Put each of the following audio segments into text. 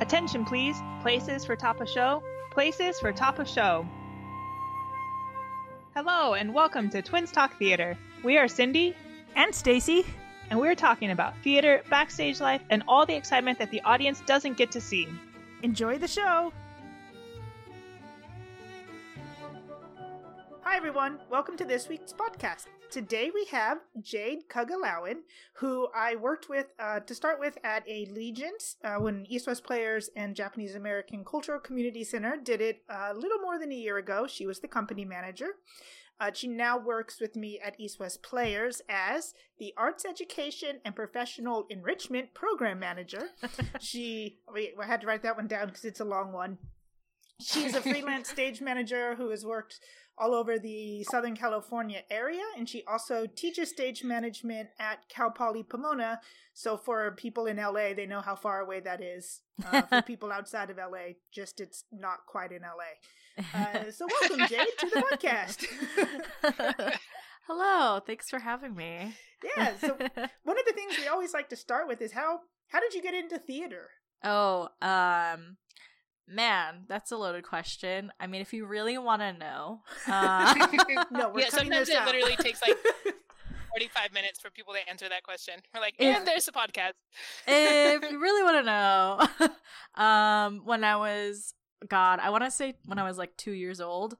Attention, please. Places for top of show. Places for top of show. Hello, and welcome to Twins Talk Theater. We are Cindy and Stacy, and we're talking about theater, backstage life, and all the excitement that the audience doesn't get to see. Enjoy the show. Everyone. Welcome to this week's podcast. Today we have Jade Kugalawan, who I worked with uh, to start with at Allegiance uh, when East West Players and Japanese American Cultural Community Center did it a little more than a year ago. She was the company manager. Uh, she now works with me at East West Players as the Arts Education and Professional Enrichment Program Manager. she, wait, I had to write that one down because it's a long one. She's a freelance stage manager who has worked all over the Southern California area, and she also teaches stage management at Cal Poly Pomona. So for people in LA, they know how far away that is. Uh, for people outside of LA, just it's not quite in LA. Uh, so welcome, Jade, to the podcast. Hello, thanks for having me. Yeah. So one of the things we always like to start with is how how did you get into theater? Oh, um, Man, that's a loaded question. I mean, if you really want to know, uh... no, yeah. Sometimes it out. literally takes like forty-five minutes for people to answer that question. We're like, and there's the podcast. if you really want to know, um, when I was God, I want to say when I was like two years old,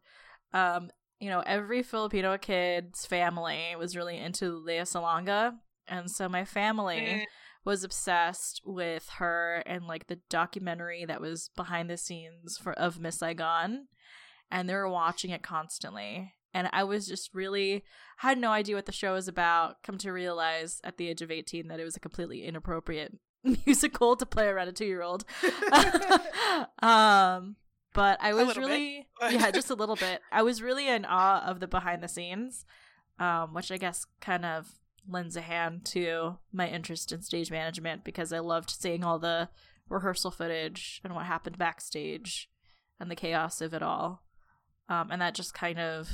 um, you know, every Filipino kid's family was really into Lea Salonga, and so my family. Was obsessed with her and like the documentary that was behind the scenes for of Miss Saigon and they were watching it constantly. And I was just really had no idea what the show was about come to realize at the age of 18 that it was a completely inappropriate musical to play around a 2-year-old um but I was really yeah just a little bit. I was really in awe of the behind the scenes um which I guess kind of lends a hand to my interest in stage management because I loved seeing all the rehearsal footage and what happened backstage and the chaos of it all. Um, and that just kind of,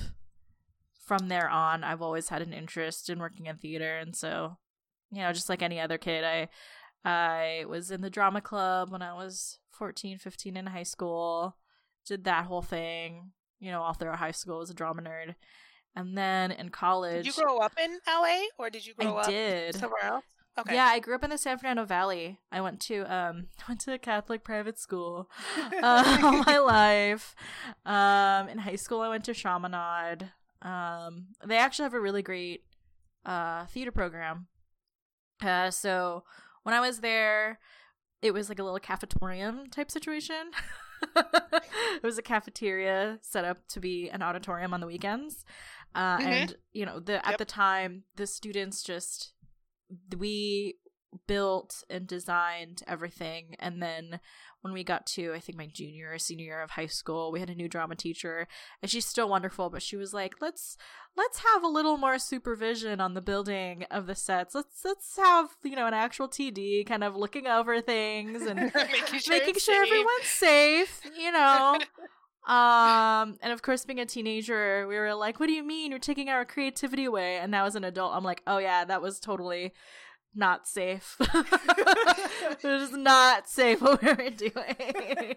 from there on, I've always had an interest in working in theater. And so, you know, just like any other kid, I, I was in the drama club when I was 14, 15 in high school, did that whole thing, you know, all throughout high school, was a drama nerd. And then in college, did you grow up in LA or did you grow I up did. somewhere else? Okay. Yeah, I grew up in the San Fernando Valley. I went to um went to a Catholic private school uh, all my life. Um, in high school, I went to Chaminade. Um, they actually have a really great uh theater program. Uh, so when I was there, it was like a little cafetorium type situation. it was a cafeteria set up to be an auditorium on the weekends. Uh, mm-hmm. And you know, the yep. at the time, the students just we built and designed everything, and then when we got to I think my junior or senior year of high school, we had a new drama teacher, and she's still wonderful, but she was like, let's let's have a little more supervision on the building of the sets. Let's let's have you know an actual TD kind of looking over things and making sure, making sure everyone's safe. You know. Um, and of course, being a teenager, we were like, "What do you mean you're taking our creativity away?" And now as an adult, I'm like, "Oh yeah, that was totally not safe. it was not safe what we were doing."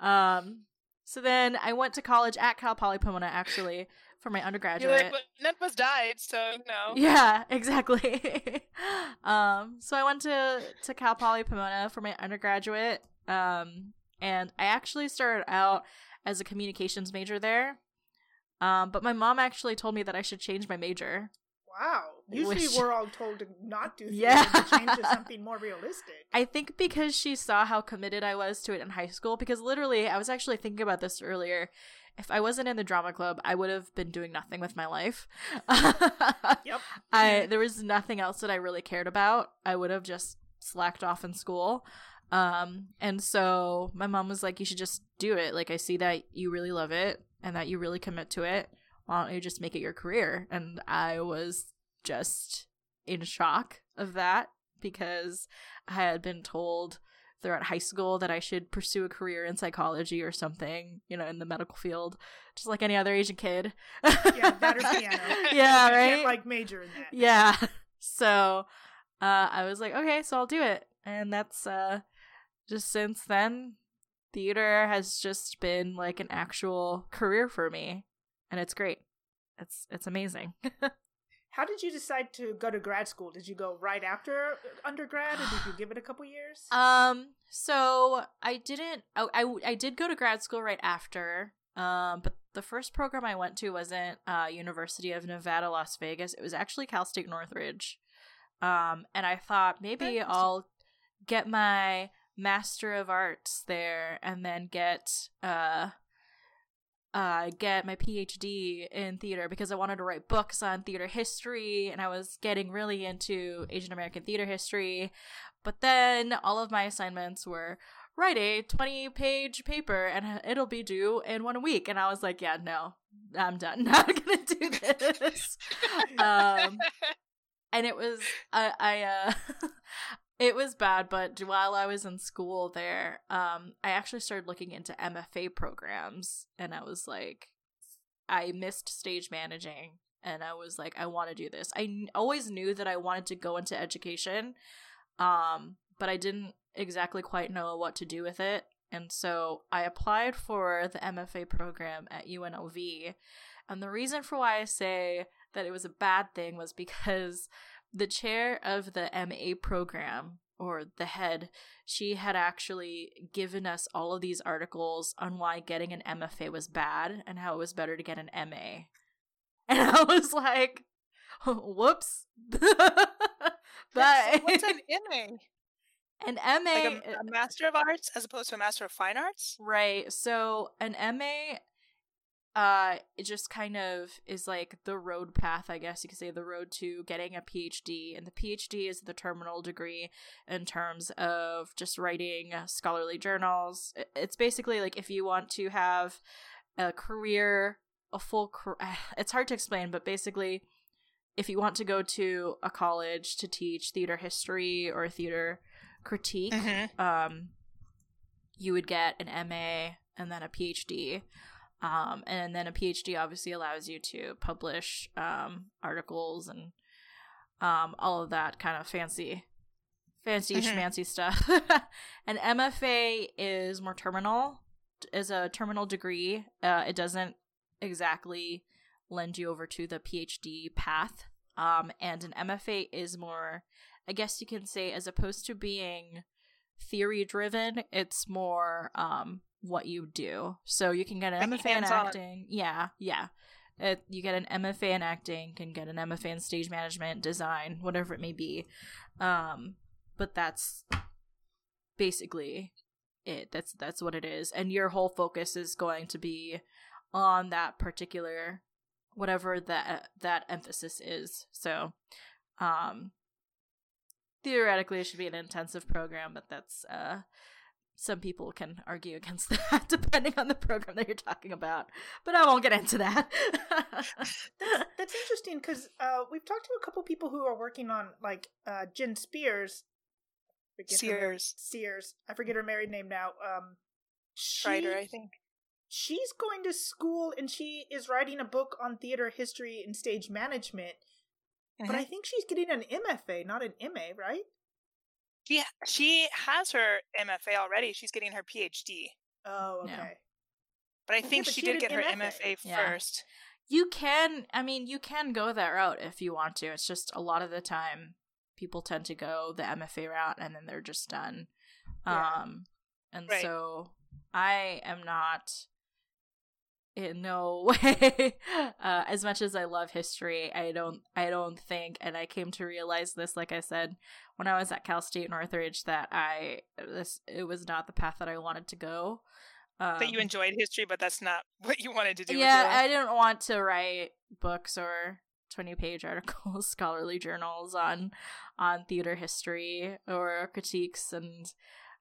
um, so then I went to college at Cal Poly Pomona actually for my undergraduate. Like, none of us died, so no. Yeah, exactly. um, so I went to to Cal Poly Pomona for my undergraduate. Um, and I actually started out as a communications major there. Um, but my mom actually told me that I should change my major. Wow. Usually which, we're all told to not do yeah. to change to something more realistic. I think because she saw how committed I was to it in high school, because literally I was actually thinking about this earlier. If I wasn't in the drama club, I would have been doing nothing with my life. yep. I there was nothing else that I really cared about. I would have just slacked off in school. Um, and so my mom was like, you should just do it. Like, I see that you really love it and that you really commit to it. Why don't you just make it your career? And I was just in shock of that because I had been told throughout high school that I should pursue a career in psychology or something, you know, in the medical field, just like any other Asian kid. yeah, or piano. yeah, right. like major in that. Yeah. So, uh, I was like, okay, so I'll do it, and that's uh, just since then, theater has just been like an actual career for me, and it's great. It's it's amazing. How did you decide to go to grad school? Did you go right after undergrad, or did you give it a couple years? Um, so I didn't. I, I, I did go to grad school right after. Um, but the first program I went to wasn't uh University of Nevada, Las Vegas. It was actually Cal State Northridge. Um, and I thought maybe I'll get my Master of Arts there, and then get uh uh, get my PhD in theater because I wanted to write books on theater history and I was getting really into Asian American theater history. But then all of my assignments were write a 20 page paper and it'll be due in one week. And I was like, yeah, no, I'm done. Not gonna do this. um, and it was, I, I, uh, it was bad, but while I was in school there, um, I actually started looking into MFA programs, and I was like, I missed stage managing, and I was like, I want to do this. I always knew that I wanted to go into education, um, but I didn't exactly quite know what to do with it, and so I applied for the MFA program at UNLV, and the reason for why I say that it was a bad thing was because the chair of the MA program or the head, she had actually given us all of these articles on why getting an MFA was bad and how it was better to get an MA. And I was like, whoops. Bye. What's an MA? An MA, like a, a, Master of Arts as opposed to a Master of Fine Arts? Right. So an MA uh it just kind of is like the road path i guess you could say the road to getting a phd and the phd is the terminal degree in terms of just writing scholarly journals it's basically like if you want to have a career a full career it's hard to explain but basically if you want to go to a college to teach theater history or theater critique mm-hmm. um you would get an ma and then a phd um, and then a PhD obviously allows you to publish um, articles and um, all of that kind of fancy, fancy mm-hmm. schmancy stuff. An MFA is more terminal, is a terminal degree. Uh, it doesn't exactly lend you over to the PhD path. Um, and an MFA is more, I guess you can say, as opposed to being theory driven, it's more um, what you do. So you can get an MFA in acting. Yeah, yeah. It, you get an MFA in acting, can get an MFA in stage management, design, whatever it may be. Um, but that's basically it. That's that's what it is, and your whole focus is going to be on that particular whatever that that emphasis is. So, um, theoretically, it should be an intensive program, but that's uh some people can argue against that depending on the program that you're talking about but i won't get into that. That's, that's, interesting because uh, we've talked to a couple people who are working on like uh, jen spears. Sears. Sears. I forget her married name now. Um Schreider, i think. she's going to school and she is writing a book on theater history and stage management mm-hmm. but i think she's getting an mfa not an ma right she she has her MFA already. She's getting her PhD. Oh, okay. No. But I think yeah, but she, she, did get her MFA, MFA yeah. first. You can, I mean, you can go that route if you want to. It's just a lot of the time people tend to go the MFA route and then they're just done. Yeah. Um, and right. so I am not in no way uh, as much as i love history i don't i don't think and i came to realize this like i said when i was at cal state northridge that i this it was not the path that i wanted to go um, that you enjoyed history but that's not what you wanted to do yeah i didn't want to write books or 20 page articles scholarly journals on on theater history or critiques and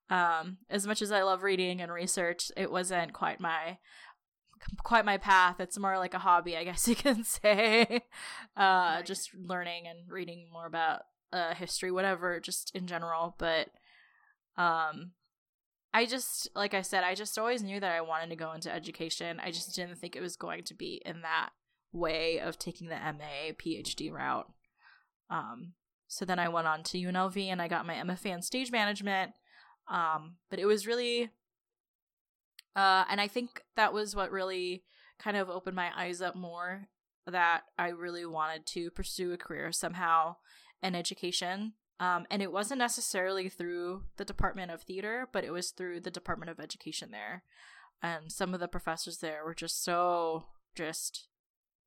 um as much as i love reading and research it wasn't quite my quite my path. It's more like a hobby, I guess you can say. Uh, right. Just learning and reading more about uh, history, whatever, just in general. But um, I just, like I said, I just always knew that I wanted to go into education. I just didn't think it was going to be in that way of taking the MA, PhD route. Um, so then I went on to UNLV and I got my MFA in stage management. Um, but it was really, uh, and I think that was what really kind of opened my eyes up more that I really wanted to pursue a career somehow in education. Um, and it wasn't necessarily through the Department of Theater, but it was through the Department of Education there. And some of the professors there were just so just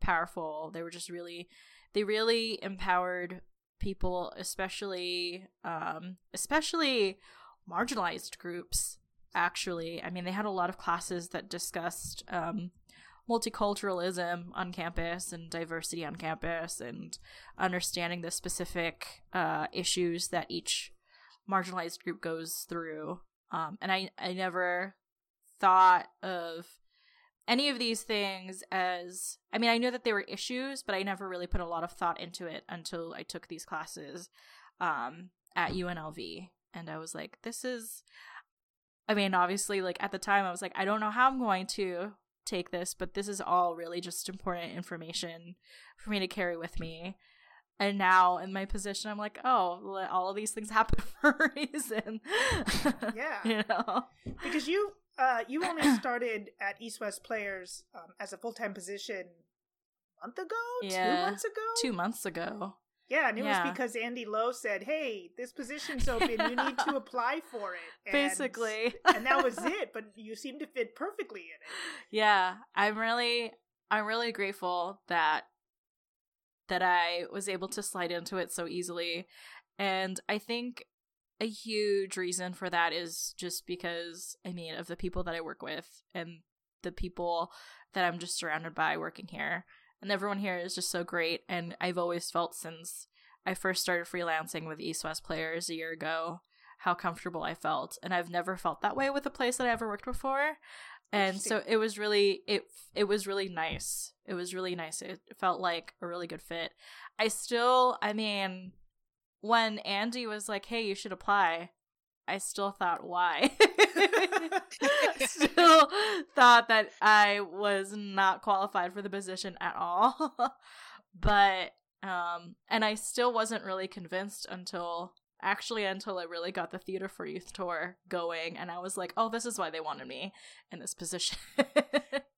powerful. They were just really, they really empowered people, especially, um, especially marginalized groups. Actually, I mean, they had a lot of classes that discussed um, multiculturalism on campus and diversity on campus and understanding the specific uh, issues that each marginalized group goes through. Um, and I, I never thought of any of these things as I mean, I knew that they were issues, but I never really put a lot of thought into it until I took these classes um, at UNLV. And I was like, this is I mean, obviously, like at the time, I was like, I don't know how I'm going to take this, but this is all really just important information for me to carry with me. And now in my position, I'm like, oh, all of these things happen for a reason. Yeah. you know? Because you uh, you only started at East West Players um, as a full time position a month ago, Yeah. two months ago. Two months ago. Yeah, and it Yeah. was because Andy Lowe said, "Hey, this position's open. You need to apply for it." And, Basically. and that was it. But you seem to fit perfectly in it. yeah i'm really i'm really grateful that that i was able to slide into it so easily and i think a huge reason for that is just because i mean of the people that i work with and the people that i'm just surrounded by working here and everyone here is just so great and i've always felt since i first started freelancing with east west players a year ago how comfortable i felt and i've never felt that way with a place that i ever worked before. And so it was really it it was really nice. It was really nice. It felt like a really good fit. I still i mean when andy was like hey you should apply i still thought why still thought that i was not qualified for the position at all but um and i still wasn't really convinced until actually until I really got the Theater for Youth tour going, and I was like, oh, this is why they wanted me in this position.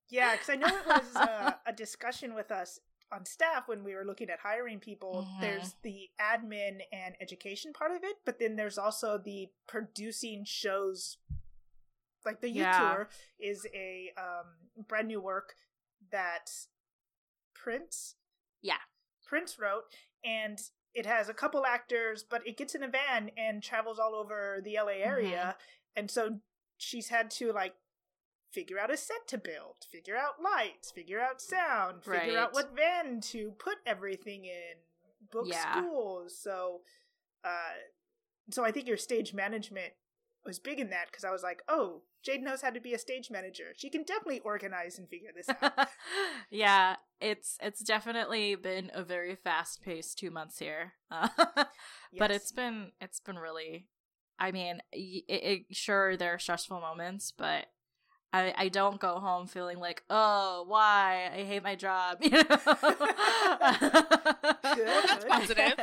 Yeah, because I know it was uh, a discussion with us on staff when we were looking at hiring people. Mhm. There's the admin and education part of it, but then there's also the producing shows. Like the Yeah. tour is a um, brand new work that Prince, Yeah. Prince wrote, and it has a couple actors, but it gets in a van and travels all over the LA area, and so she's had to like figure out a set to build, figure out lights, figure out sound, figure out what van to put everything in, book Yeah. schools. So, uh, so I think your stage management was big in that because I was like, oh, Jade knows how to be a stage manager. She can definitely organize and figure this out. yeah, it's it's definitely been a very fast paced two months here, uh, but it's been it's been really. I mean, it, it, sure there are stressful moments, but I I don't go home feeling like oh why I hate my job. You know? Well, that's positive.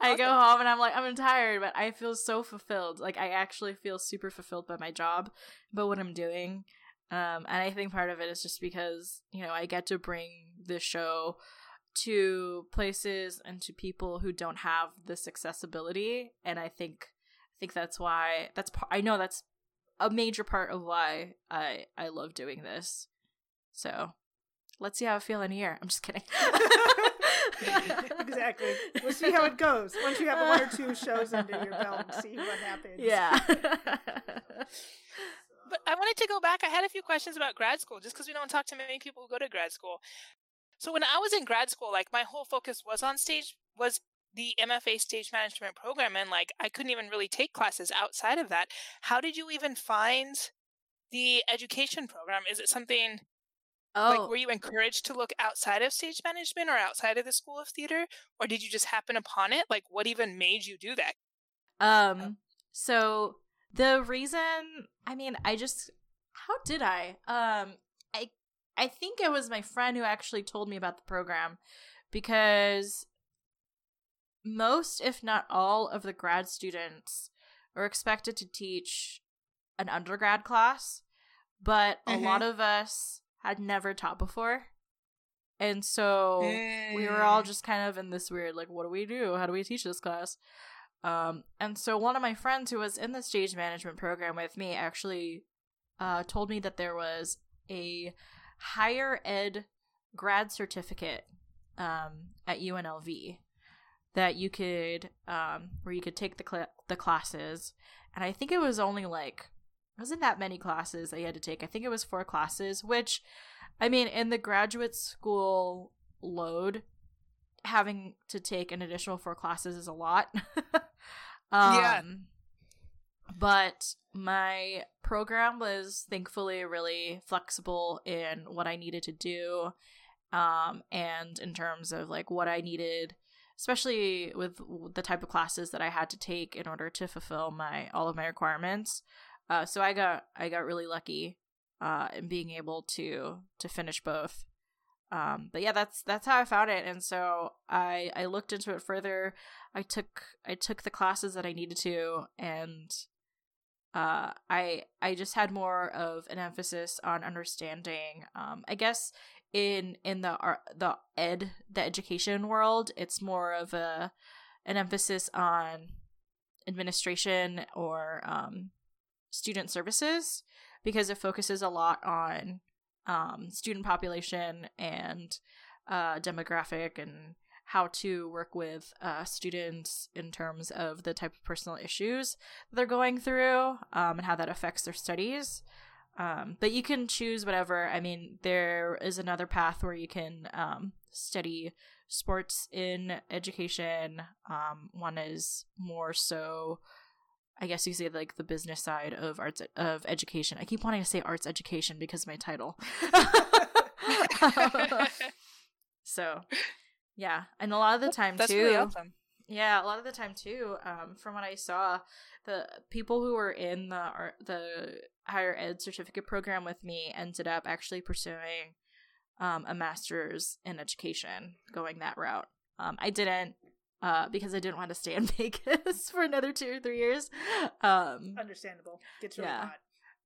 I go home and I'm like I'm tired, but I feel so fulfilled. Like I actually feel super fulfilled by my job, by what I'm doing. Um, and I think part of it is just because you know I get to bring this show to places and to people who don't have this accessibility, and I think I think that's why that's I know that's a major part of why I I love doing this. So let's see how I feel in a year. I'm just kidding. exactly. We'll see how it goes once you have one or two shows under your belt and see what happens. Yeah. But I wanted to go back. I had a few questions about grad school, just because we don't talk to many people who go to grad school. So when I was in grad school, like my whole focus was on stage, was the MFA stage management program, and like I couldn't even really take classes outside of that. How did you even find the education program? Is it something oh, like were you encouraged to look outside of stage management or outside of the School of Theater, or did you just happen upon it? Like what even made you do that? Um so the reason I mean I just how did I? Um I I think it was my friend who actually told me about the program because most if not all of the grad students were expected to teach an undergrad class, but a Mhm. lot of us had never taught before. And so we were all Mm. just kind of in this weird like what do we do? How do we teach this class? Um and so one of my friends who was in the stage management program with me actually uh told me that there was a higher ed grad certificate um at UNLV that you could um where you could take the cl- the classes and I think it was only like it wasn't that many classes that you had to take. I think it was four classes, which I mean in the graduate school load having to take an additional four classes is a lot. um Yeah. but my program was thankfully really flexible in what I needed to do um and in terms of like what I needed especially with the type of classes that I had to take in order to fulfill my all of my requirements. Uh, so I got I got really lucky uh, in being able to to finish both. Um, but yeah, that's that's how I found it, and so I I looked into it further. I took I took the classes that I needed to, and uh, I I just had more of an emphasis on understanding. Um, I guess in in the the ed the education world it's more of a an emphasis on administration or um, student services because it focuses a lot on um, student population and uh, demographic and how to work with uh, students in terms of the type of personal issues they're going through um, and how that affects their studies um, but you can choose whatever. I mean, there is another path where you can um, study sports in education. Um, one is more so, I guess you say like the business side of arts of education. I keep wanting to say arts education because of my title. so, yeah, and a lot of the time That's too. really awesome. Yeah, a lot of the time too. Um, from what I saw, the people who were in the art, the higher ed certificate program with me ended up actually pursuing um, a master's in education, going that route. Um, I didn't uh, because I didn't want to stay in Vegas for another two or three years. Um, Understandable. Gets really Yeah. hot.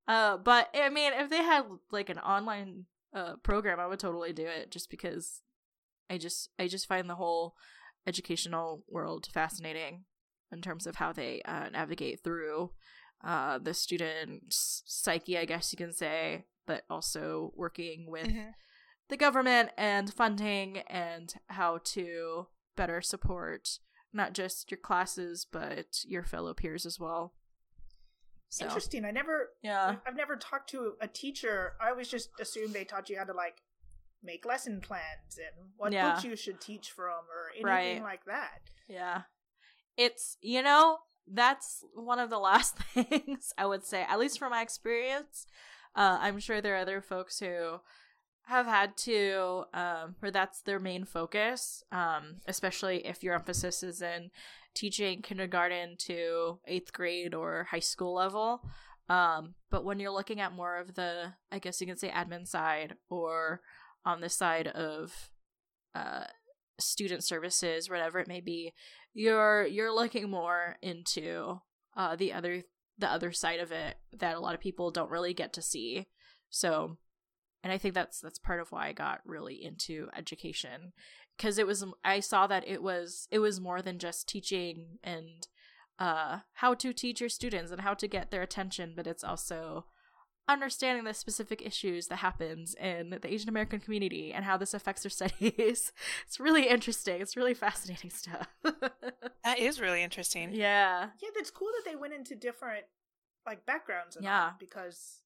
uh, but I mean, if they had like an online uh, program, I would totally do it. Just because I just I just find the whole educational world fascinating in terms of how they uh, navigate through uh, the student's psyche, I guess you can say, but also working with Mhm. the government and funding and how to better support not just your classes but your fellow peers as well. So Interesting. I never yeah. I've never talked to a teacher. I always just assumed they taught you how to like make lesson plans and what Yeah. books you should teach from or anything Right. like that. Yeah. It's, you know, that's one of the last things I would say, at least from my experience. Uh, I'm sure there are other folks who have had to, um, or that's their main focus, um, especially if your emphasis is in teaching kindergarten to eighth grade or high school level. Um, but when you're looking at more of the, I guess you can say admin side or on the side of, uh, student services, whatever it may be, you're you're looking more into uh the other the other side of it that a lot of people don't really get to see. So and I think that's that's part of why I got really into education because it was I saw that it was it was more than just teaching and uh how to teach your students and how to get their attention, but it's also understanding the specific issues that happens in the Asian American community and how this affects their studies. It's really interesting. It's really fascinating stuff. That is really interesting. yeah. Yeah, that's cool that they went into different like backgrounds and Yeah. all, because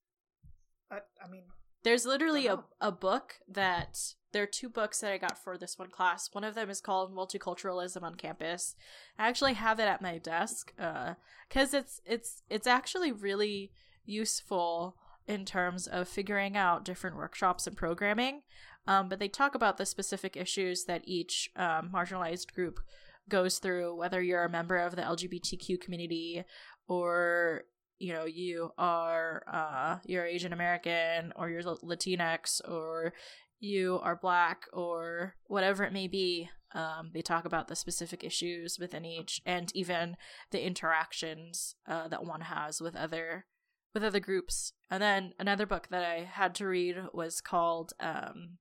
I, I mean There's literally a, a book that there are two books that I got for this one class. One of them is called Multiculturalism on Campus. I actually have it at my desk uh, because it's it's it's actually really useful in terms of figuring out different workshops and programming. Um, but they talk about the specific issues that each um, marginalized group goes through, whether you're a member of the LGBTQ community or you know you are uh you're asian american or you're latinx or you are black or whatever it may be Um, they talk about the specific issues within each, and even the interactions uh, that one has with other with other groups. And then another book that I had to read was called um,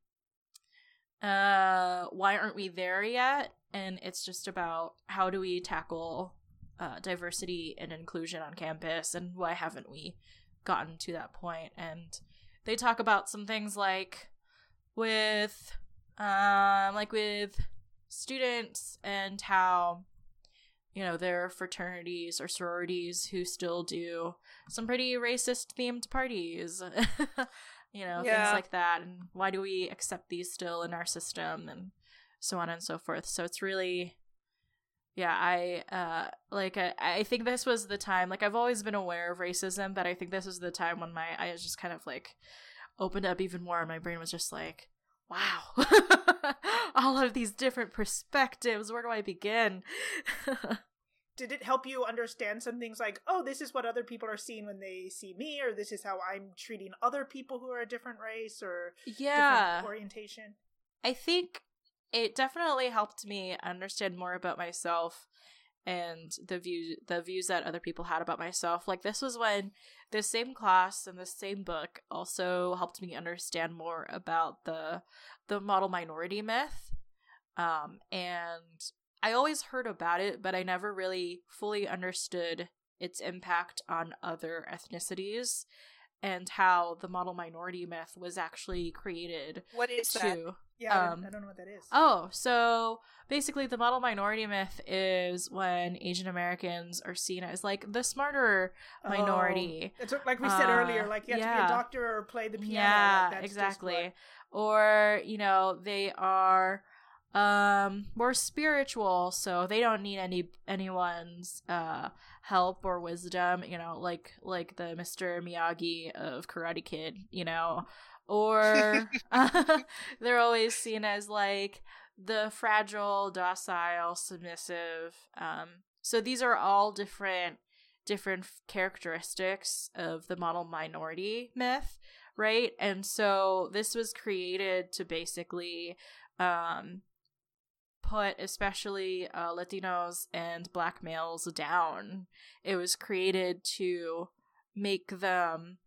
uh, "Why Aren't We There Yet?" and it's just about how do we tackle uh, diversity and inclusion on campus, and why haven't we gotten to that point? And they talk about some things like with um like with students and how you know there are fraternities or sororities who still do some pretty racist themed parties. You know Yeah. things like that. And why do we accept these still in our system? And so on and so forth. So it's really yeah i uh like I, I think this was the time like i've always been aware of racism but i think this was the time when my i was just kind of like opened up even more. And my brain was just like wow all of these different perspectives. Where do i begin Did it help you understand some things like, oh, this is what other people are seeing when they see me, or this is how I'm treating other people who are a different race or yeah different orientation? I think it definitely helped me understand more about myself and the view the views that other people had about myself. Like this was when this same class and the same book also helped me understand more about the the model minority myth. Um and I always heard about it, but I never really fully understood its impact on other ethnicities and how the model minority myth was actually created What is to that? Yeah, I, don't, Um, I don't know what that is. Oh, so basically, the model minority myth is when Asian Americans are seen as like the smarter minority. Oh, it's like we said Uh, earlier, like you have to be a doctor or play the piano. yeah, like, exactly. what- Or you know, they are um more spiritual, so they don't need any anyone's uh help or wisdom. You know, like like the Mister Miyagi of Karate Kid. You know, or they're always seen as like the fragile, docile, submissive. Um, so these are all different different characteristics of the model minority myth, right? And so this was created to basically um put especially uh, Latinos and black males down. It was created to make them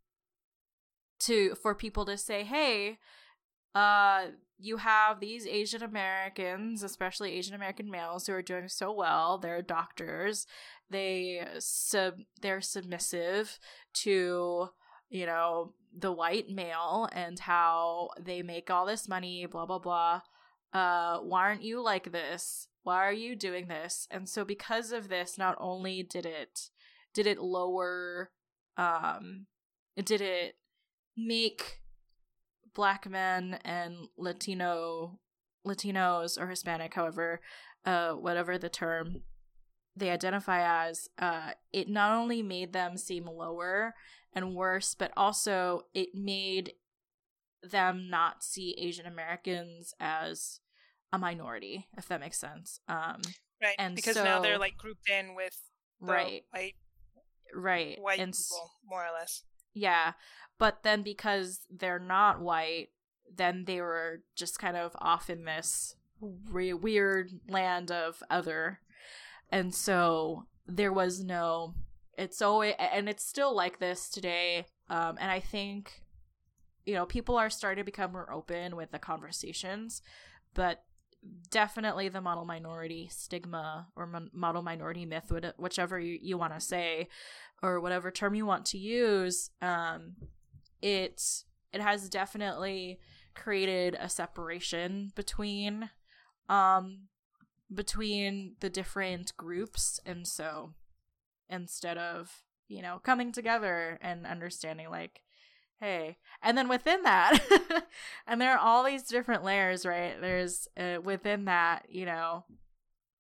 to for people to say, "Hey, uh you have these Asian Americans, especially Asian American males who are doing so well. They're doctors. They sub they're submissive to, you know, the white male and how they make all this money, blah blah blah. Uh why aren't you like this? Why are you doing this? And so because of this, not only did it did it lower um did it make black men and latino latinos or hispanic however uh whatever the term they identify as uh it not only made them seem lower and worse but also it made them not see asian americans as a minority if that makes sense um Right. And because now they're like grouped in with the right white right white and people, more or less. Yeah, but then because they're not white, then they were just kind of off in this re- weird land of other. And so there was no it's always and it's still like this today. Um and I think you know, people are starting to become more open with the conversations, but definitely the model minority stigma or mon- model minority myth, whichever you, you want to say, or whatever term you want to use, um, it it has definitely created a separation between um between the different groups. And so instead of you know coming together and understanding like hey. And then within that and there are all these different layers right? There's uh, within that you know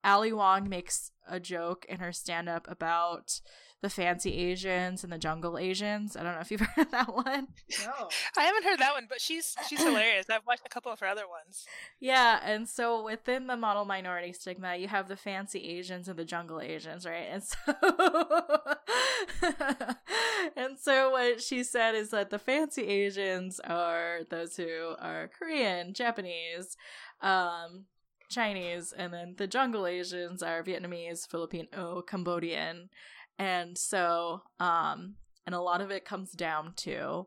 ali wong makes a joke in her stand-up about the fancy asians and the jungle asians i don't know if you've heard that one No. I haven't heard that one, but she's she's hilarious. I've watched a couple of her other ones. Yeah, and so within the model minority stigma, you have the fancy Asians and the jungle Asians, right? And so And so what she said is that the fancy Asians are those who are Korean, Japanese, um Chinese, and then the jungle Asians are Vietnamese, Filipino, Cambodian, and so um, and a lot of it comes down to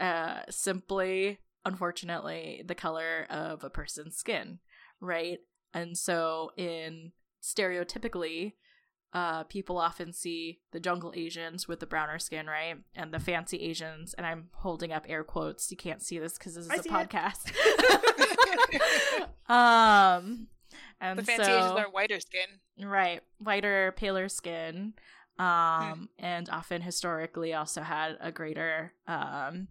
uh simply unfortunately the color of a person's skin right? And so in stereotypically uh people often see the jungle asians with the browner skin right? And the fancy asians and i'm holding up air quotes you can't see this because this is I a podcast. Um and the fancy so, Asians are whiter skin. Right. Whiter, paler skin. Um, and often historically also had a greater um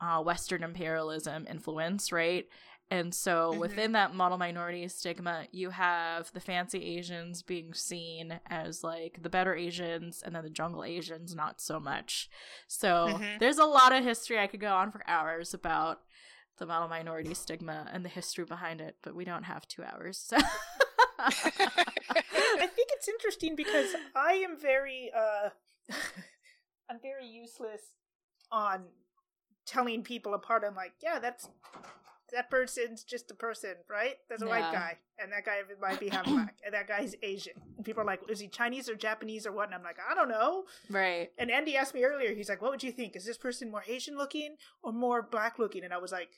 uh Western imperialism influence, right? And so Mhm. within that model minority stigma, you have the fancy Asians being seen as like the better Asians and then the jungle Asians not so much. So Mhm. there's a lot of history I could go on for hours about the model minority stigma and the history behind it, but we don't have two hours. So I think it's interesting because I am very uh I'm very useless on telling people apart. I'm like, yeah, that's that person's just a person, right? That's a white guy, and that guy might be half black, and that guy's Asian. And people are like, is he Chinese or Japanese or what? And I'm like, I don't know. right. And Andy asked me earlier, he's like, what would you think? Is this person more Asian looking or more black looking? And I was like,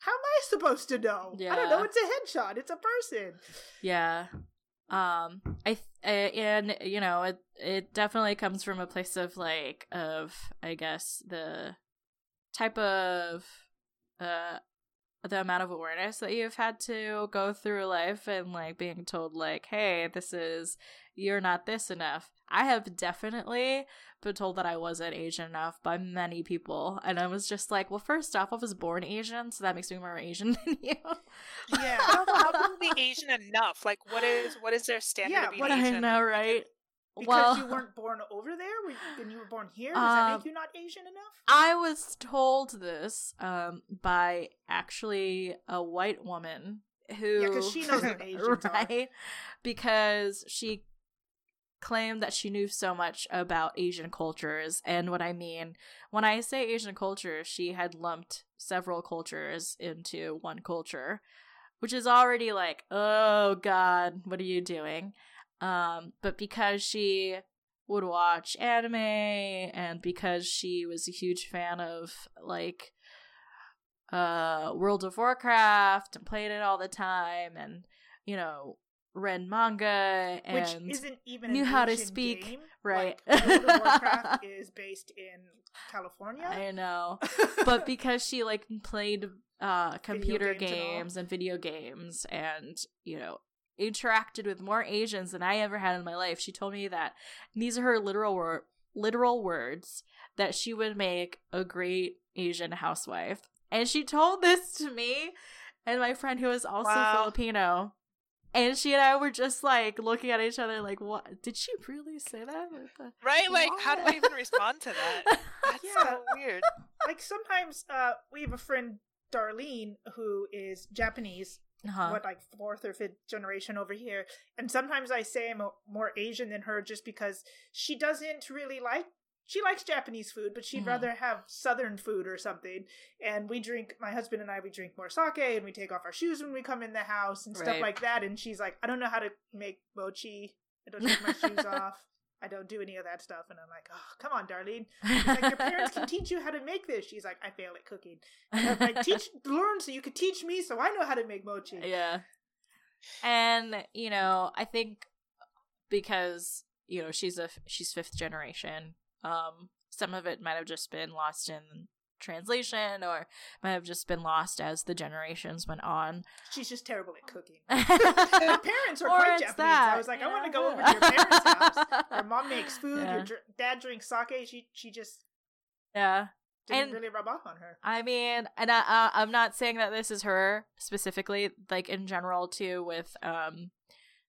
how am I supposed to know? I don't know. It's a headshot. It's a person. Yeah. Um I th- uh, and you know, it it definitely comes from a place of like of I guess the type of uh the amount of awareness that you've had to go through life and like being told like hey this is you're not this enough i have definitely been told that i wasn't asian enough by many people and i was just like well first off i was born asian so that makes me more asian than you Yeah. I how can we be Asian enough? Like, what is what is their standard Yeah, of being what- i Asian? know right Because well you weren't born over there? Were you- and you were born here, does that Um, make you not Asian enough? I was told this um by actually a white woman who Yeah, 'cause she knows what Asians are. right? Because she claimed that she knew so much about Asian cultures. And what I mean when I say Asian culture she had lumped several cultures into one culture which is already like oh god what are you doing um but because she would watch anime and because she was a huge fan of like uh World of Warcraft and played it all the time and you know read manga Which and isn't even knew how to speak, game. right. Like, World of Warcraft is based in California. I know but because she like played uh computer games and games and video games and you know interacted with more Asians than I ever had in my life. She told me that And these are her literal wor- literal words that she would make a great Asian housewife. And she told this to me and my friend who is also Wow. Filipino. And she and I were just like looking at each other like what did she really say that? Right? Like, how do I even respond to that? That's Yeah. so weird. like sometimes uh, we have a friend Darlene who is Japanese, Uh-huh. what like fourth or fifth generation over here, and sometimes I say I'm a- more Asian than her just because she doesn't really like. She likes Japanese food, but she'd Mhm. rather have Southern food or something. And we drink, my husband and I, we drink more sake, and we take off our shoes when we come in the house and stuff like that. And she's like, I don't know how to make mochi. I don't take my shoes off. I don't do any of that stuff. And I'm like, oh, come on, Darlene. She's like, your parents can teach you how to make this. She's like, I fail at cooking. And I'm like, teach, learn so you could teach me so I know how to make mochi. Yeah. And, you know, I think because, you know, she's a she's fifth generation, um some of it might have just been lost in translation or might have just been lost as the generations went on. She's just terrible at cooking. Her parents are quite Japanese. I was like, I want to go over to your parents' house. Your mom makes food. Yeah. Your dr- dad drinks sake. She she just Yeah. didn't And- really rub off on her. I mean, and I, uh, I'm not saying that this is her specifically, like in general too. With um,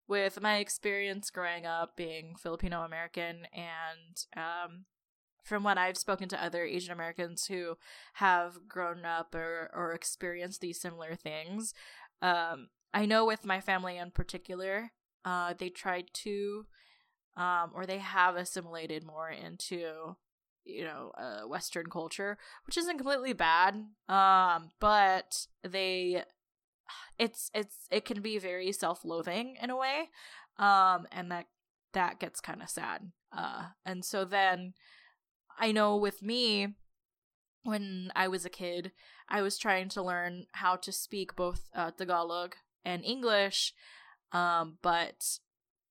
with my experience growing up being Filipino American, and um, from when I've spoken to other Asian Americans who have grown up or or experienced these similar things, um, I know with my family in particular, uh, they tried to, um, or they have assimilated more into you know uh, western culture which isn't completely bad um but they it's it's it can be very self-loathing in a way um and that that gets kind of sad uh and so then i know with me when i was a kid i was trying to learn how to speak both uh, tagalog and english um but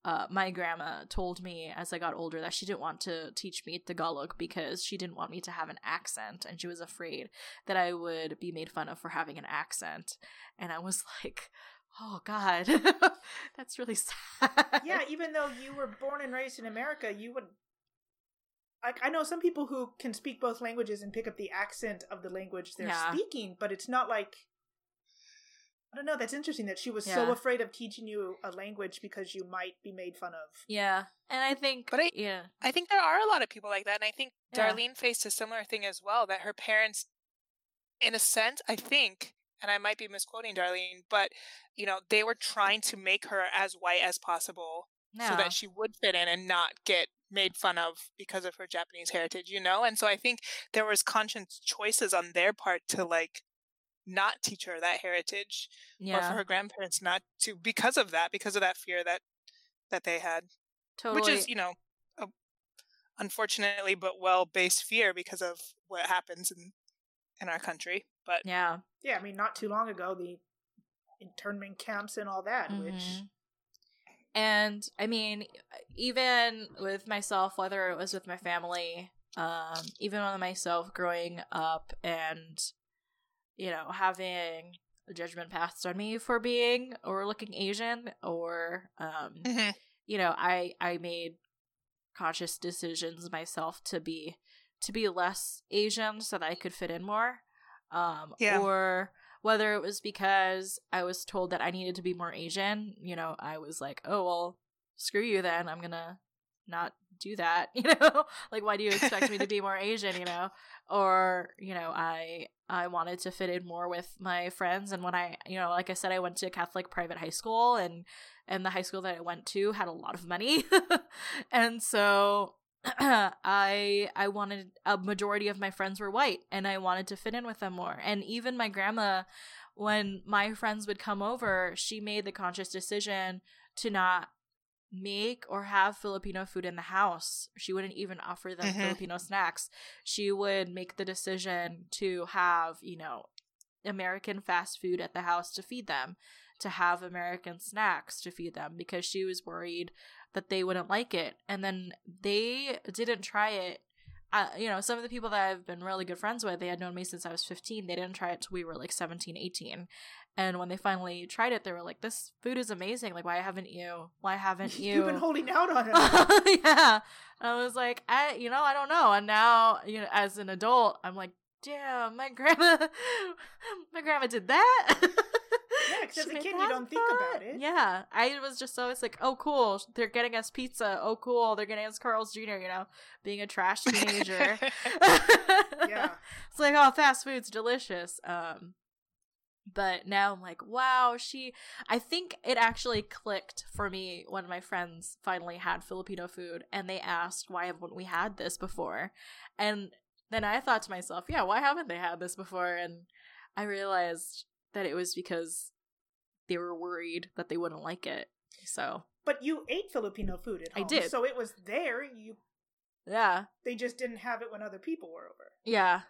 uh, my grandma told me as I got older that she didn't want to teach me Tagalog because she didn't want me to have an accent and she was afraid that I would be made fun of for having an accent. And I was like, oh God, that's really sad. Yeah, even though you were born and raised in America, you would. Like, I know some people who can speak both languages and pick up the accent of the language they're Yeah. speaking, but it's not like. I don't know. That's interesting that she was Yeah. so afraid of teaching you a language because you might be made fun of. Yeah. And I think, But I- yeah. I think there are a lot of people like that, and I think Yeah. Darlene faced a similar thing as well. That her parents, in a sense, I think, and I might be misquoting Darlene, but you know, they were trying to make her as white as possible Yeah. so that she would fit in and not get made fun of because of her Japanese heritage, you know? And so I think there was conscious choices on their part to like not teach her that heritage or for her grandparents not to because of that, because of that fear that that they had. totally. Which is, you know, a unfortunately but well-based fear because of what happens in in our country. But yeah. Yeah, I mean, not too long ago, the internment camps and all that, which. Mm-hmm. And I mean, even with myself, whether it was with my family, um, even with myself growing up and, you know, having a judgment passed on me for being or looking Asian or, um, Mhm. you know, I, I made conscious decisions myself to be, to be less Asian so that I could fit in more. Um, Yeah. or whether it was because I was told that I needed to be more Asian, you know, I was like, oh, well, screw you then. I'm going to not do that, you know? like why do you expect me to be more Asian, you know? Or, you know, I I wanted to fit in more with my friends and when I, you know, like I said I went to a Catholic private high school and and the high school that I went to had a lot of money. and so I I wanted a majority of my friends were white and I wanted to fit in with them more. And even my grandma when my friends would come over, she made the conscious decision to not make or have Filipino food in the house. She wouldn't even offer them Mhm. Filipino snacks. She would make the decision to have, you know, American fast food at the house to feed them, to have American snacks to feed them because she was worried that they wouldn't like it. And then they didn't try it. Uh, you know, some of the people that I've been really good friends with, they had known me since I was 15. They didn't try it till we were like 17, 18. And when they finally tried it, they were like, this food is amazing. Like, why haven't you? Why haven't you? You've been holding out on it. yeah. I was like, I, you know, I don't know. And now, you know, as an adult, I'm like, damn, my grandma, my grandma did that. Yeah, 'cause as a kid, you don't think about it. Yeah, I was just always like, oh, cool, they're getting us pizza. Oh, cool, they're getting us Carl's Jr. You know, being a trash teenager. Yeah. it's like, oh, fast food's delicious. Um, but now I'm like, wow, she. I think it actually clicked for me when my friends finally had Filipino food and they asked, why haven't we had this before? And then I thought to myself, yeah, why haven't they had this before? And I realized that it was because they were worried that they wouldn't like it. So, But you ate Filipino food at home. I did. So it was there. You yeah. they just didn't have it when other people were over. Yeah.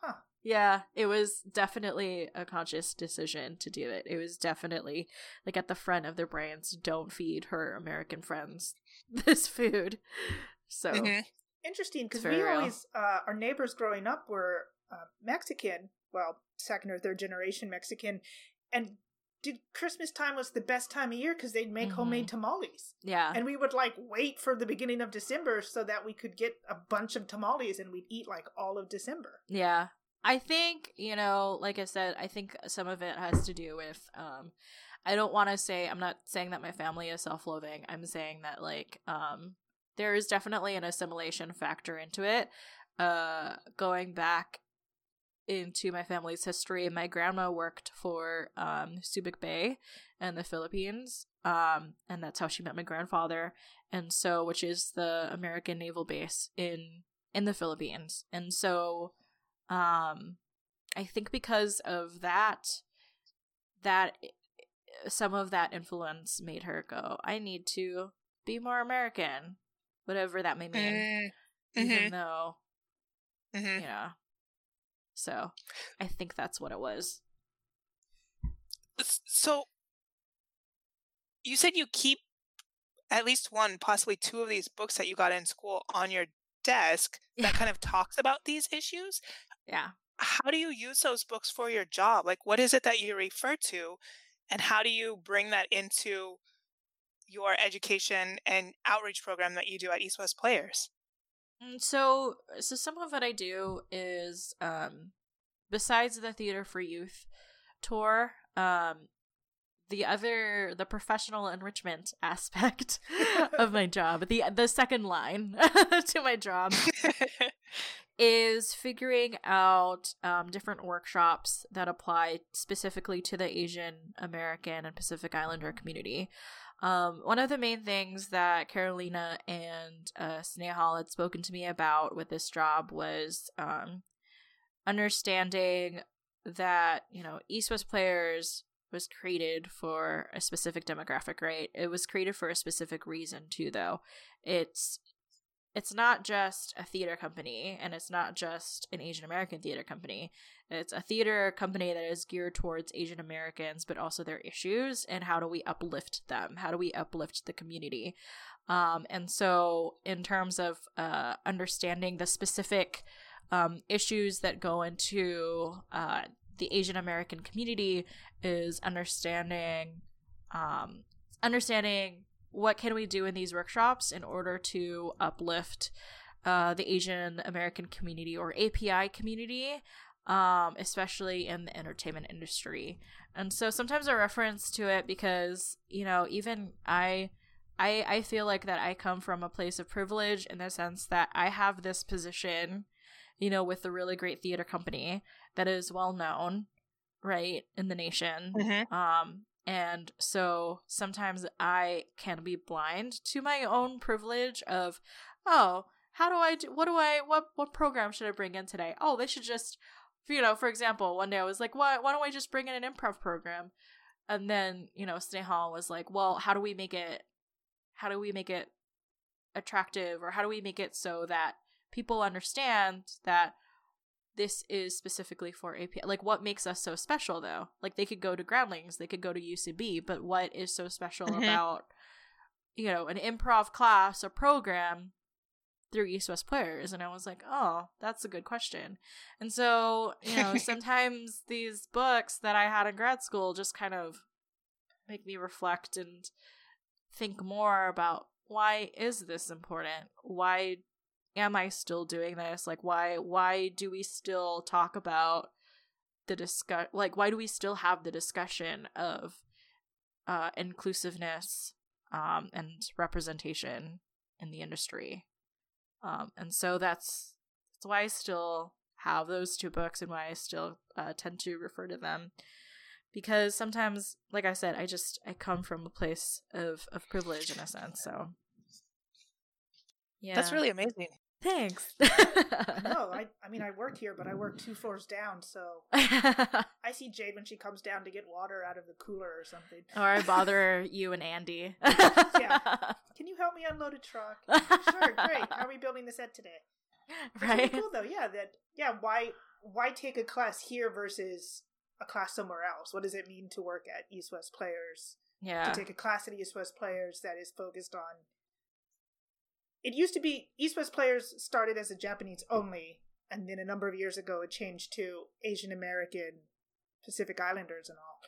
Huh. Yeah, it was definitely a conscious decision to do it. It was definitely like at the front of their brains, don't feed her American friends this food. So, Mhm. Interesting because we real. always uh, our neighbors growing up were uh, Mexican. Well, second or third generation Mexican, and did Christmas time was the best time of year because they'd make Mhm. homemade tamales, yeah. and we would like wait for the beginning of December so that we could get a bunch of tamales and we'd eat like all of December. Yeah. I think, you know, like I said, I think some of it has to do with um I don't want to say I'm not saying that my family is self-loathing. I'm saying that like um there is definitely an assimilation factor into it. Uh going back into my family's history, my grandma worked for um Subic Bay in the Philippines. Um and that's how she met my grandfather. And so which is the American naval base in in the Philippines. And so um I think because of that that some of that influence made her go, I need to be more American, whatever that may mean. Mm, Even mhm, though, mhm. you know. So I think that's what it was. So you said you keep at least one, possibly two of these books that you got in school on your desk Yeah. that kind of talks about these issues. Yeah. How do you use those books for your job? Like, what is it that you refer to, and how do you bring that into your education and outreach program that you do at East West Players? Mm, So, so some of what I do is, um, besides the Theater for Youth tour, um, the other, the professional enrichment aspect of my job, the the second line to my job is figuring out um, different workshops that apply specifically to the Asian American and Pacific Islander community. Um, one of the main things that Carolina and uh, Snehal had spoken to me about with this job was um, understanding that you know East West players was created for a specific demographic, right? It was created for a specific reason too, though. It's it's not just a theater company and it's not just an Asian American theater company. It's a theater company that is geared towards Asian Americans, but also their issues and how do we uplift them? How do we uplift the community? Um, and so, in terms of uh, understanding the specific um, issues that go into uh, the Asian American community, is understanding um, understanding what can we do in these workshops in order to uplift uh, the Asian American community or API community, um, especially in the entertainment industry. And so sometimes I reference to it because you know even I. I, I feel like that I come from a place of privilege in the sense that I have this position, you know, with a really great theater company that is well known, right, in the nation. Mhm. Um, and so sometimes I can be blind to my own privilege of, oh, how do I do, what do I, what, what program should I bring in today? Oh, they should just, you know, for example, one day I was like, why, why don't I just bring in an improv program? And then, you know, Snehal was like, well, how do we make it, how do we make it attractive or how do we make it so that people understand that this is specifically for API. Like, what makes us so special, though? Like, they could go to Groundlings, they could go to UCB, but what is so special Mhm. about, you know, an improv class or program through East West Players? And I was like, oh, that's a good question. And so, you know, sometimes these books that I had in grad school just kind of make me reflect and think more about why is this important? Why am I still doing this? Like why why do we still talk about the discuss like why do we still have the discussion of uh inclusiveness um and representation in the industry? Um and so that's that's why I still have those two books and why I still uh, tend to refer to them because sometimes like I said I just I come from a place of of privilege in a sense so yeah That's really amazing. Thanks. No, I, I mean, I work here, but I work two floors down, so I see Jade when she comes down to get water out of the cooler or something. or I bother you and Andy. Yeah. Can you help me unload a truck? Sure, great. How are we building the set today? It's really Right. cool though. Yeah, that yeah. Why why take a class here versus a class somewhere else? What does it mean to work at East West Players? Yeah. To take a class at East West Players that is focused on. It used to be East West Players started as a Japanese only, and then a number of years ago it changed to Asian American, Pacific Islanders, and all.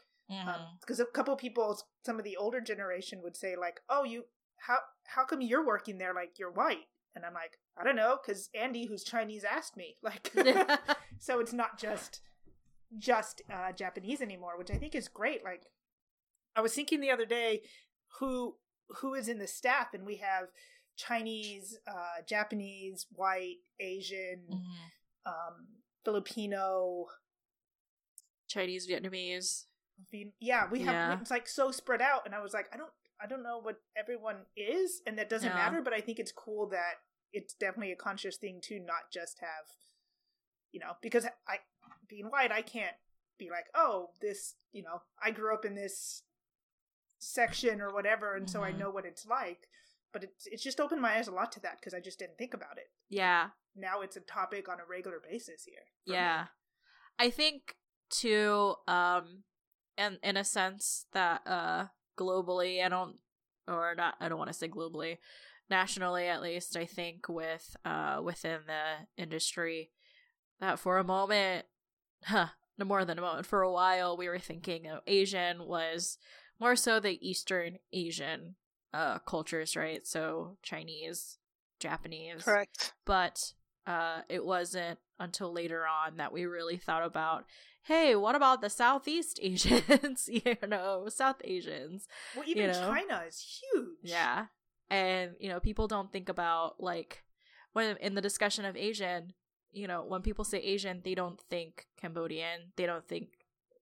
Because a couple people some of the older generation would say like oh you how how come you're working there like you're white? And i'm like i don't know because andy who's chinese asked me. Like so it's not just just uh, japanese anymore which i think is great like i was thinking the other day who who is in the staff and we have chinese uh japanese white asian Mhm. um filipino Chinese, Vietnamese. Yeah we have Yeah. it's like so spread out and i was like i don't i don't know what everyone is and that doesn't Yeah. matter but i think it's cool that it's definitely a conscious thing to not just have you know because i being white i can't be like, oh, this, you know, I grew up in this section or whatever, and so I Mhm. know what it's like. But it's it's just opened my eyes a lot to that because I just didn't think about it. Yeah. Now it's a topic on a regular basis here. for me. Yeah. I think too, um and in a sense that uh globally I don't or not I don't want to say globally, nationally at least, I think with uh within the industry that for a moment huh, no more than a moment, for a while we were thinking of Asian was more so the Eastern Asian uh cultures, right? So Chinese, Japanese Correct. but uh, it wasn't until later on that we really thought about hey what about the southeast asians you know south asians Well, even you know? China is huge. yeah and you know people don't think about like when in the discussion of asian you know when people say asian they don't think cambodian they don't think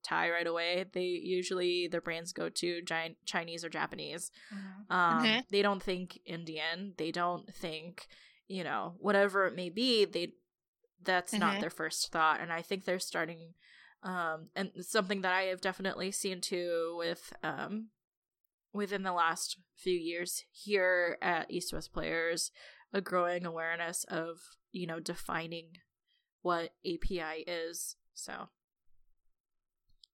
thai right away they usually their brands go to giant chinese or japanese Mhm. um Mhm. they don't think indian they don't think you know whatever it may be they that's not Mhm. their first thought and i think they're starting um and something that i have definitely seen too with um within the last few years here at east west players a growing awareness of you know defining what api is so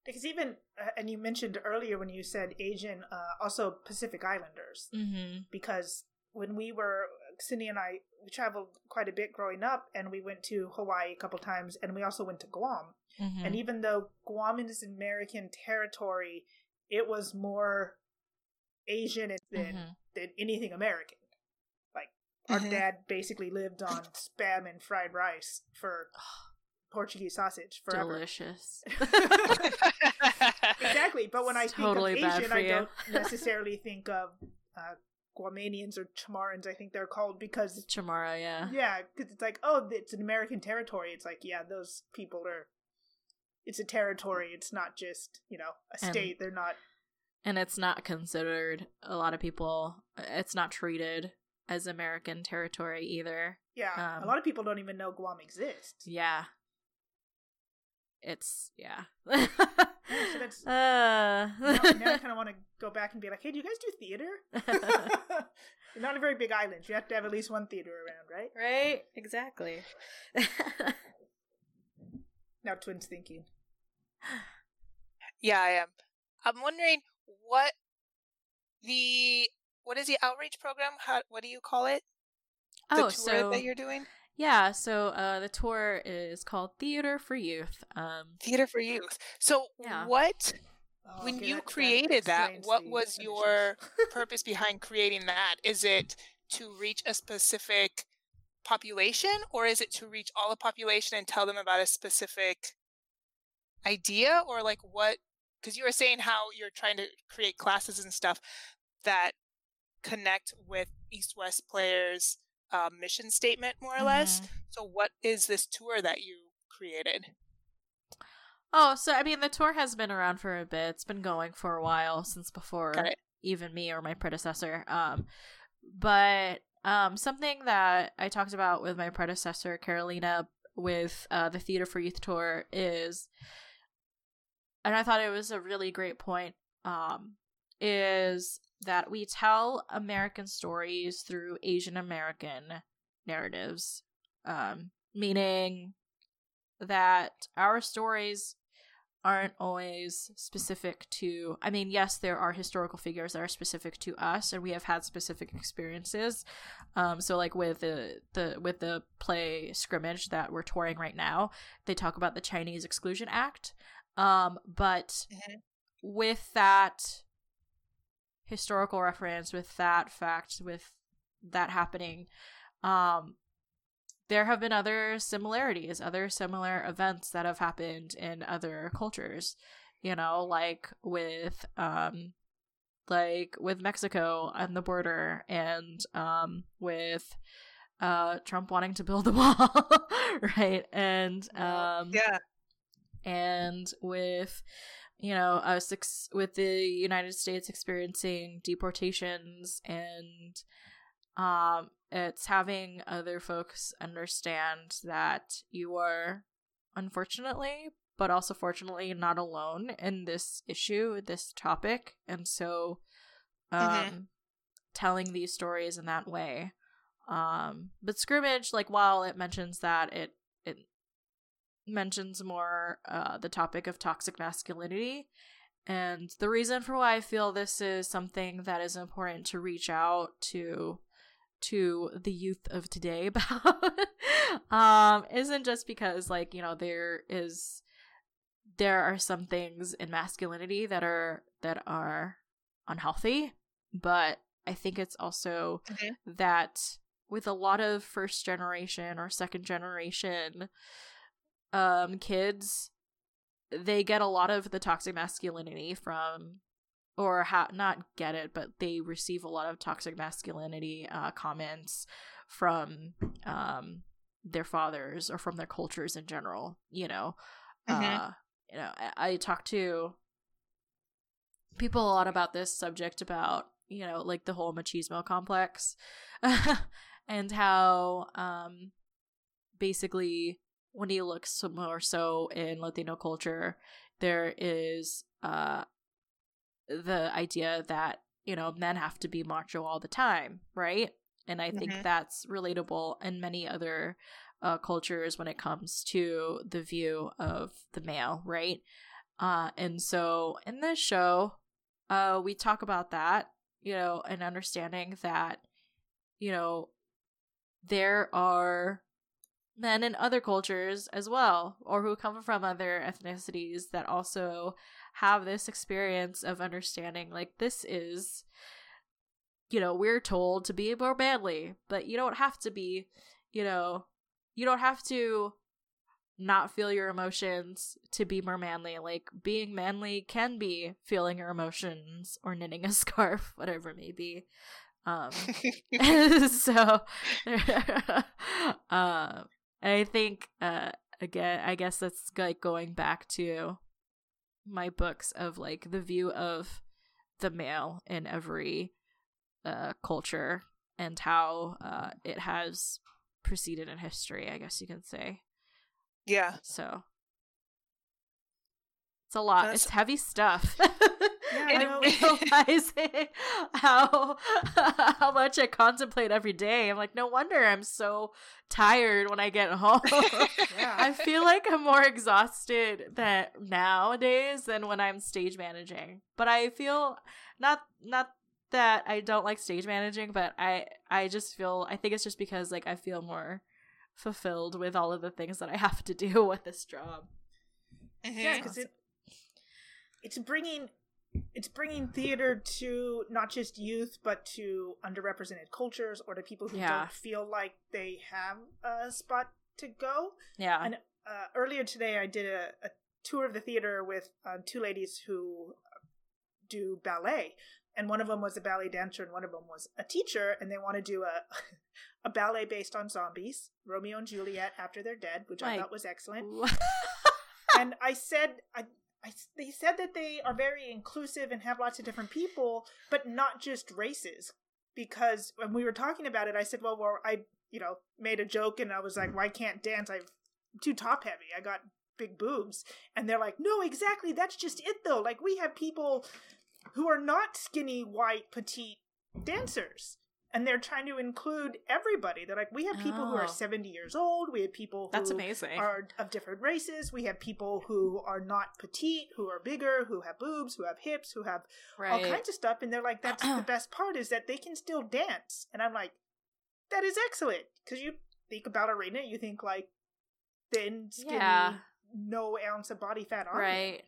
Because even, uh, and you mentioned earlier when you said Asian, uh, also Pacific Islanders. mm-hmm. Because when we were, Cindy and I, we traveled quite a bit growing up, and we went to Hawaii a couple times, and we also went to Guam. Mm-hmm. And even though Guam is American territory, it was more Asian than Mhm. than anything American. Like our Mhm. dad basically lived on spam and fried rice for Portuguese sausage forever. delicious exactly. But when I Totally think bad of Asian, I don't necessarily think of uh, Guamanians or Chamarans. I think they're called because chamara yeah yeah, because it's like oh, it's an American territory. It's like yeah, those people are. It's a territory. It's not just you know a And- state. They're not. and it's not considered a lot of people it's not treated as american territory either Yeah, Um, a lot of people don't even know Guam exists. yeah it's yeah so that's- uh now, now I kind of want to go back and be like, hey, do you guys do theater? You're not a very big island. You have to have at least one theater around, right? right exactly Now twins thinking. yeah, I am. I'm wondering what the what is the outreach program? How what do you call it? The oh tour so that you're doing? Yeah so uh the tour is called theater for youth um Theater for Youth. So Yeah. what Oh, when okay, you that- that created that, what was initials. your purpose behind creating that? Is it to reach a specific population or is it to reach all the population and tell them about a specific idea or like what because you were saying how you're trying to create classes and stuff that connect with east west players uh, mission statement more or less Mhm. so what is this tour that you created oh so i mean the tour has been around for a bit it's been going for a while since before even me or my predecessor. Um, but um, something that I talked about with my predecessor, Carolina, with uh, the Theater for Youth tour is, and I thought it was a really great point, um, is that we tell American stories through Asian American narratives, um, meaning that our stories aren't always specific to I mean yes there are historical figures that are specific to us and we have had specific experiences um so like with the the with the play scrimmage that we're touring right now they talk about the Chinese Exclusion Act um but Mhm. with that historical reference with that fact with that happening um there have been other similarities, other similar events that have happened in other cultures. You know, like with um like with Mexico and the border and um with uh Trump wanting to build the wall, right? And um yeah and with you know us ex- with the United States experiencing deportations and um it's having other folks understand that you are unfortunately but also fortunately not alone in this issue, this topic. And so um Mhm. telling these stories in that way. Um but scrimmage like while it mentions that it mentions more uh the topic of toxic masculinity and the reason for why I feel this is something that is important to reach out to to the youth of today about um isn't just because like you know there is there are some things in masculinity that are that are unhealthy but i think it's also Mhm. that with a lot of first generation or second generation um kids they get a lot of the toxic masculinity from or ha- not get it but they receive a lot of toxic masculinity uh, comments from um their fathers or from their cultures in general you know Mhm. uh you know I, I talk to people a lot about this subject about you know like the whole machismo complex and how um basically when you look some more so in latino culture there is uh the idea that you know men have to be macho all the time right and i think Mhm. that's relatable in many other uh, cultures when it comes to the view of the male right uh and so in this show uh we talk about that you know and understanding that you know there are men in other cultures as well or who come from other ethnicities that also have this experience of understanding like this is you know we're told to be more manly but you don't have to be you know you don't have to not feel your emotions to be more manly. Like being manly can be feeling your emotions or knitting a scarf whatever it may be. Um so um i think uh again i guess that's like going back to my books of like the view of the male in every uh culture and how uh it has proceeded in history i guess you can say. Yeah. so it's a lot. That's- it's heavy stuff Yeah, I I know. realizing how how much I contemplate every day. I'm like, no wonder I'm so tired when I get home. Yeah. I feel like I'm more exhausted that nowadays than when I'm stage managing. But I feel not not that I don't like stage managing, but I I just feel I think it's just because like I feel more fulfilled with all of the things that I have to do with this job. Mhm. yeah because it it's bringing it's bringing theater to not just youth but to underrepresented cultures or to people who Yeah. don't feel like they have a spot to go Yeah. And- uh, earlier today i did a, a tour of the theater with uh, two ladies who do ballet and one of them was a ballet dancer and one of them was a teacher and they want to do a a ballet based on zombies romeo and juliet after they're dead which i thought was excellent and I said, I, I, they said that they are very inclusive and have lots of different people, but not just races. Because when we were talking about it, I said, well, well, I, you know, made a joke and I was like, mm-hmm. well, I can't dance. I'm too top heavy. I got big boobs. And they're like, no, exactly. That's just it, though. Like, we have people who are not skinny, white, petite dancers. And they're trying to include everybody. They're like, we have people who Oh. are 70 years old. We have people who That's amazing. are of different races. We have people who are not petite, who are bigger, who have boobs, who have hips, who have all kinds of stuff. And they're like, that's the best part is that they can still dance. And I'm like, that is excellent. Because you think about arena, you think like thin, skinny, Yeah. no ounce of body fat on you. Right.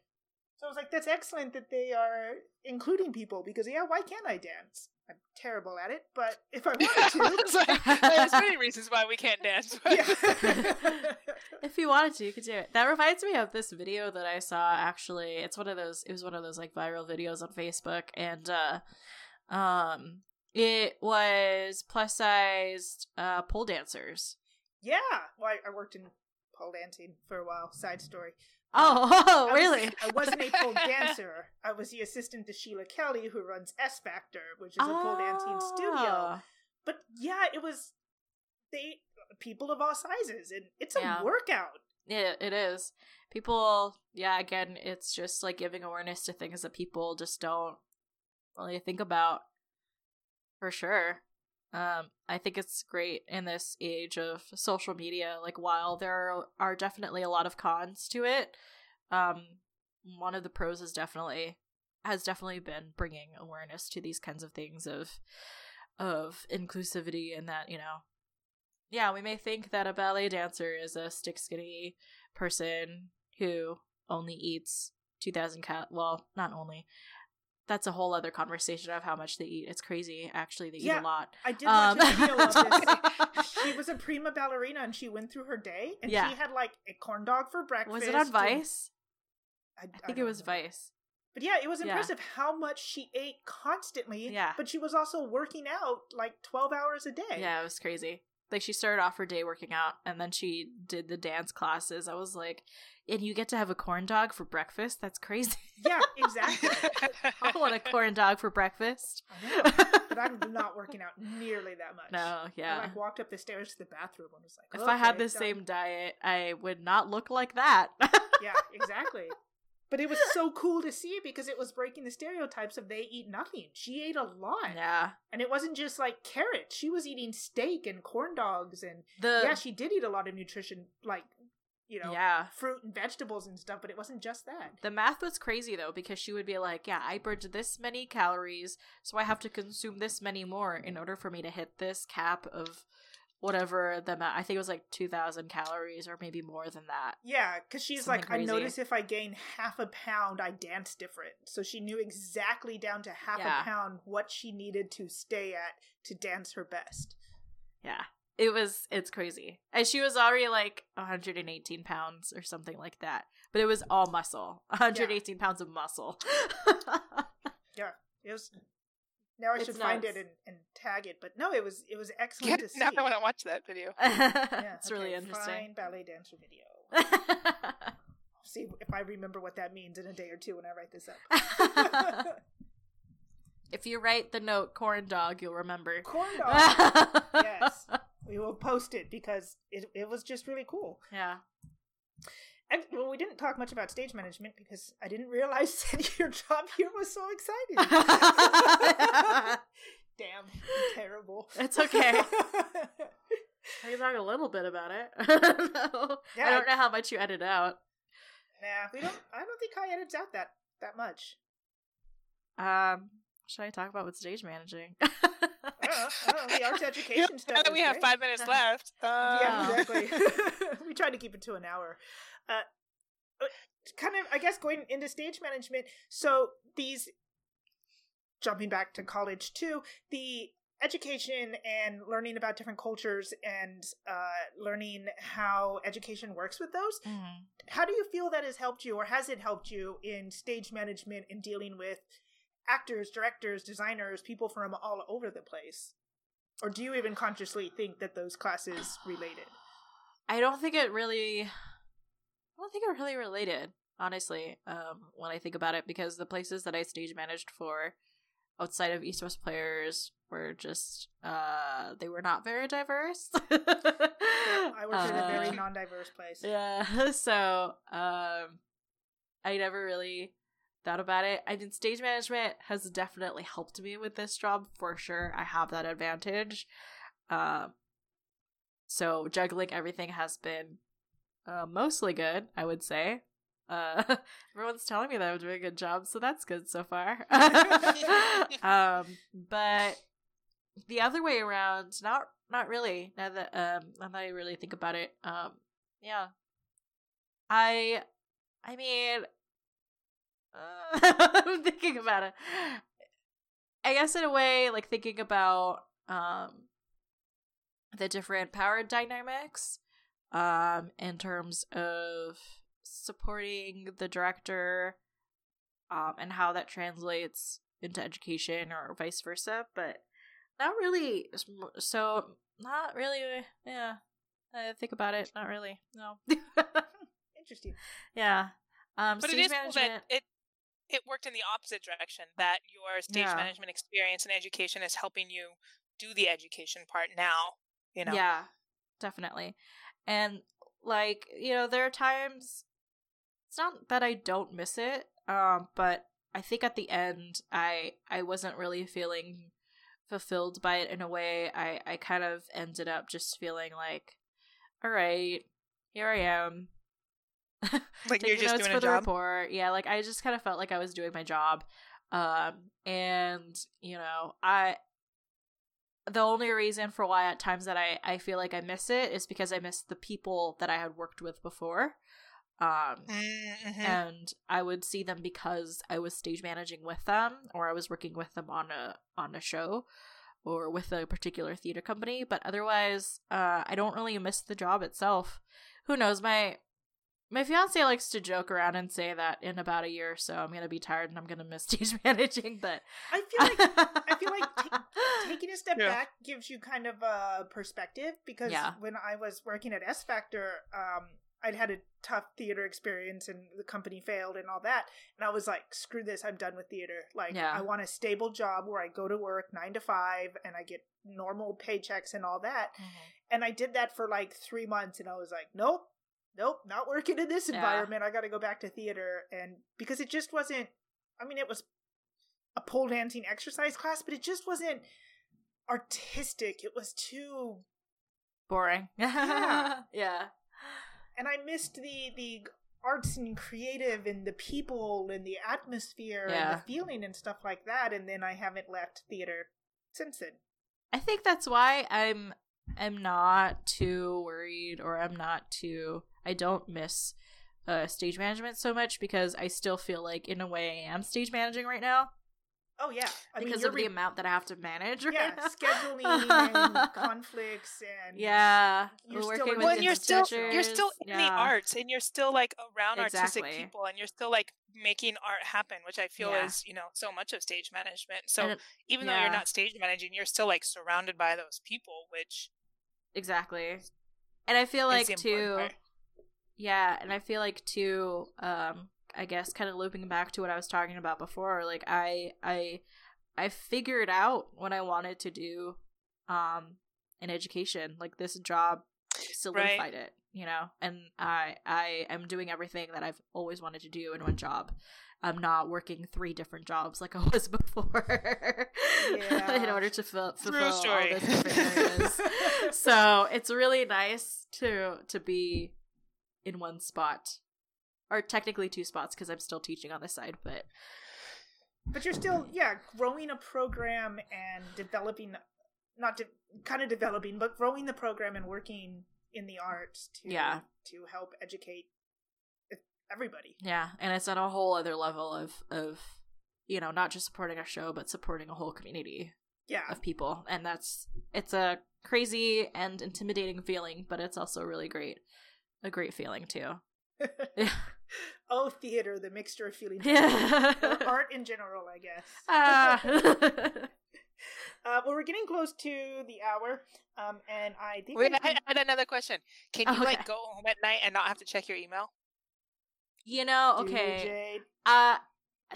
So I was like, that's excellent that they are including people because, yeah, why can't I dance? I'm terrible at it, but if I wanted to, like, there's many reasons why we can't dance. If you wanted to, you could do it. That reminds me of this video that I saw actually. It's one of those it was one of those like viral videos on Facebook and uh um it was plus sized uh pole dancers. Yeah. Well, I, I worked in pole dancing for a while. Side story. Oh, oh really? I wasn't a pole dancer. I was the assistant to Sheila Kelley, who runs S Factor, which is a pole dancing studio. Ah. But yeah, it was they people of all sizes, and it's a Yeah. workout. Yeah, it is. People, yeah, again, it's just like giving awareness to things that people just don't really think about. For sure. Um, I think it's great in this age of social media. Like, while there are definitely a lot of cons to it, um, one of the pros is definitely has definitely been bringing awareness to these kinds of things of of inclusivity and that you know yeah we may think that a ballet dancer is a stick skinny person who only eats 2000 cal well not only that's a whole other conversation of how much they eat it's crazy actually they Yeah, eat a lot I did watch a Um, video of this. She was a prima ballerina and she went through her day and Yeah. she had like a corn dog for breakfast. was it on and- vice I, i think it was know. vice But yeah, it was Yeah. impressive how much she ate constantly. Yeah. But she was also working out like 12 hours a day. Yeah, it was crazy. Like she started off her day working out and then she did the dance classes. I was like, and you get to have a corn dog for breakfast? That's crazy. Yeah, exactly. I want a corn dog for breakfast. I know. But I'm not working out nearly that much. No, I yeah. like walked up the stairs to the bathroom and was like, If I had the same diet, I would not look like that. Yeah, exactly. But it was so cool to see because it was breaking the stereotypes of they eat nothing. She ate a lot. yeah. And it wasn't just like carrots. She was eating steak and corn dogs and The yeah, she did eat a lot of nutrition like, you know, Yeah. fruit and vegetables and stuff, but it wasn't just that. The math was crazy though because she would be like, "Yeah, I burned this many calories, so I have to consume this many more in order for me to hit this cap of whatever the ma- I think it was like 2000 calories or maybe more than that." Yeah, because she's Something like, I notice if I gain half a pound, I dance different. So she knew exactly down to half Yeah. a pound what she needed to stay at to dance her best. Yeah. It was it's crazy. And she was already like 118 pounds or something like that. But it was all muscle. 118 pounds of muscle. Yeah. It was. Now I It's should find it and, and tag it, but no, it was it was excellent Yeah, to see. now I want to watch that video. Yeah, it's really interesting. Find ballet dancer video. See if I remember what that means in a day or two when I write this up. if you write the note corn dog, you'll remember. Corn dog. yes, we will post it because it it was just really cool. Yeah. And well, we didn't talk much about stage management because I didn't realize that your job here was so exciting. Damn, terrible. It's okay. I can talk a little bit about it. no. Yeah, I don't know how much you edit out. nah, we don't. I don't think I edits out that that much. Um, should I talk about with stage managing? I don't know. I don't know. The arts education stuff. now that is we have great. five minutes left. Uh, Yeah, Oh. exactly. we tried to keep it to an hour. Uh, uh, kind of, I guess, going into stage management. So these, jumping back to college too, the education and learning about different cultures and uh, learning how education works with those. Mhm. How do you feel that has helped you, or has it helped you in stage management and dealing with actors, directors, designers, people from all over the place? Or do you even consciously think that those classes related? I don't think it really. I don't think it really related, honestly. Um, when I think about it, because the places that I stage managed for, outside of East West players, were just uh, they were not very diverse. I worked in a very Uh, non-diverse place. Yeah, so um, I never really thought about it. I mean, stage management has definitely helped me with this job for sure. I have that advantage. Um, so juggling everything has been uh, mostly good, I would say. Uh, everyone's telling me that I'm doing a good job, so that's good so far. um, but the other way around, not not really. Now that um, now that I really think about it, um, yeah, I, I mean, uh, I'm thinking about it. I guess in a way, like thinking about um the different power dynamics, um, in terms of supporting the director, um, and how that translates into education or vice versa, but not really. So not really. Yeah, I think about it. Not really. No. Interesting. yeah. Um, But it is cool that it it worked in the opposite direction. That your stage Yeah. management experience and education is helping you do the education part now. You know. Yeah, definitely. And like you know there are times it's not that i don't miss it um but i think at the end i i wasn't really feeling fulfilled by it in a way i i kind of ended up just feeling like all right here i am Like you're just notes doing for a the job. report yeah like i just kind of felt like i was doing my job um and you know i the only reason for why at times that I, I feel like I miss it is because I miss the people that I had worked with before. Um Mm-hmm. and I would see them because I was stage managing with them or I was working with them on a on a show or with a particular theater company, but otherwise uh I don't really miss the job itself. Who knows, my my fiance likes to joke around and say that in about a year or so I'm gonna be tired and I'm gonna miss stage managing, but I feel like I feel like ta- taking a step Yeah. back gives you kind of a perspective because Yeah. when I was working at S Factor, um, I'd had a tough theater experience and the company failed and all that, and I was like, "Screw this! I'm done with theater. Like, Yeah. I want a stable job where I go to work nine to five and I get normal paychecks and all that." And I did that for like three months, and I was like, "Nope." Nope, not working in this Yeah. environment. I got to go back to theater, and because it just wasn't. I mean, it was a pole dancing exercise class, but it just wasn't artistic. It was too boring. Yeah. yeah. and I missed the the arts and creative and the people and the atmosphere and the feeling and stuff like that and then I haven't left theater since then. I think that's why I'm I'm not too worried or I'm not too I don't miss uh stage management so much because I still feel like in a way I am stage managing right now Oh yeah, I because mean, you're of the amount that I have to manage right yeah now. scheduling and conflicts and yeah, You're working still with in well, and the you're still teachers, you're still in the arts, and you're still like around artistic people, and you're still like making art happen, which I feel Yeah. is you know so much of stage management. So it- even though you're not stage managing, you're still like surrounded by those people, which Exactly. And I feel like too part. Yeah, and I feel like too um I guess kind of looping back to what I was talking about before, like I I I figured out what I wanted to do um in education. Like this job solidified it, you know. And I I am doing everything that I've always wanted to do in one job. I'm not working three different jobs like I was before in order to fill, fulfill all those different areas so it's really nice to to be in one spot or technically two spots because i'm still teaching on the side but but you're still yeah growing a program and developing not de- kind of developing but growing the program and working in the arts to Yeah. to help educate everybody. Yeah and it's on a whole other level of of you know not just supporting a show but supporting a whole community yeah. of people and that's it's a crazy and intimidating feeling but it's also really great a great feeling too oh theater the mixture of feelings yeah or art in general i guess Ah. uh, well we're getting close to the hour um and i think Wait, I- I I had another question. Can you Oh, okay. like go home at night and not have to check your email? you know do, okay Jade. uh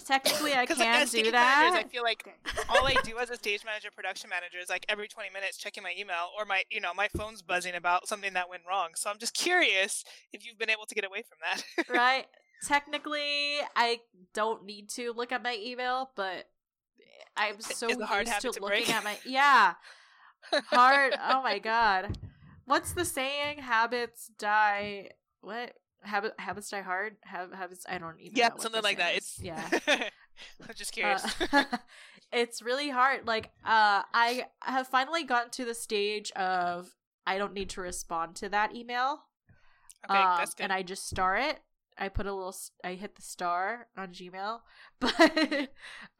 technically i like, can as do that managers, I feel like all I do as a stage manager, production manager, is like every 20 minutes checking my email or my, you know, my phone's buzzing about something that went wrong. So I'm just curious if you've been able to get away from that. right? Technically, I don't need to look at my email, but I'm so used to to looking at my yeah hard. oh my god, what's the saying? Habits die. What habit? Habits die hard. Have habits. I don't even. yeah, something like that. It's yeah. I'm just curious. Uh, it's really hard. Like, uh, I have finally gotten to the stage of I don't need to respond to that email. okay, Um, that's good. And I just star it. I put a little. I hit the star on Gmail, but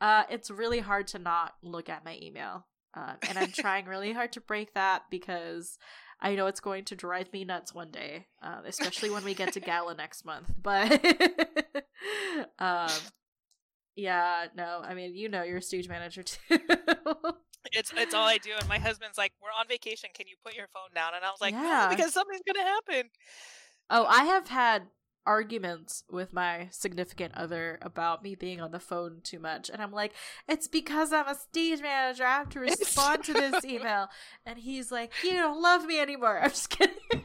uh, it's really hard to not look at my email. Um, and I'm trying really hard to break that because I know it's going to drive me nuts one day, uh, especially when we get to gala next month. But um, yeah, no, I mean, you know, you're a stage manager too. It's it's all I do, and my husband's like, "We're on vacation. Can you put your phone down?" And I was like, Yeah. "No, because something's gonna happen." Oh, I have had arguments with my significant other about me being on the phone too much. And I'm like, it's because I'm a stage manager. I have to respond to this email. And he's like, you don't love me anymore. I'm just kidding.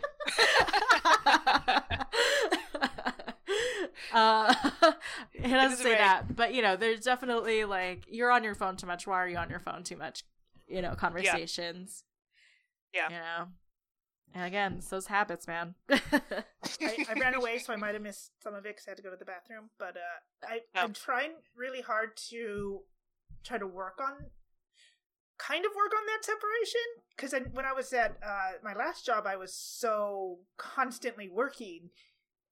Uh, it doesn't say that, but you know, there's definitely like you're on your phone too much. Why are you on your phone too much? You know, conversations. Yeah. You know, and again, it's those habits, man. I, I ran away, so I might have missed some of it because I had to go to the bathroom. But uh, I, Oh. I'm trying really hard to try to work on, kind of work on that separation. Because when I was at uh, my last job, I was so constantly working.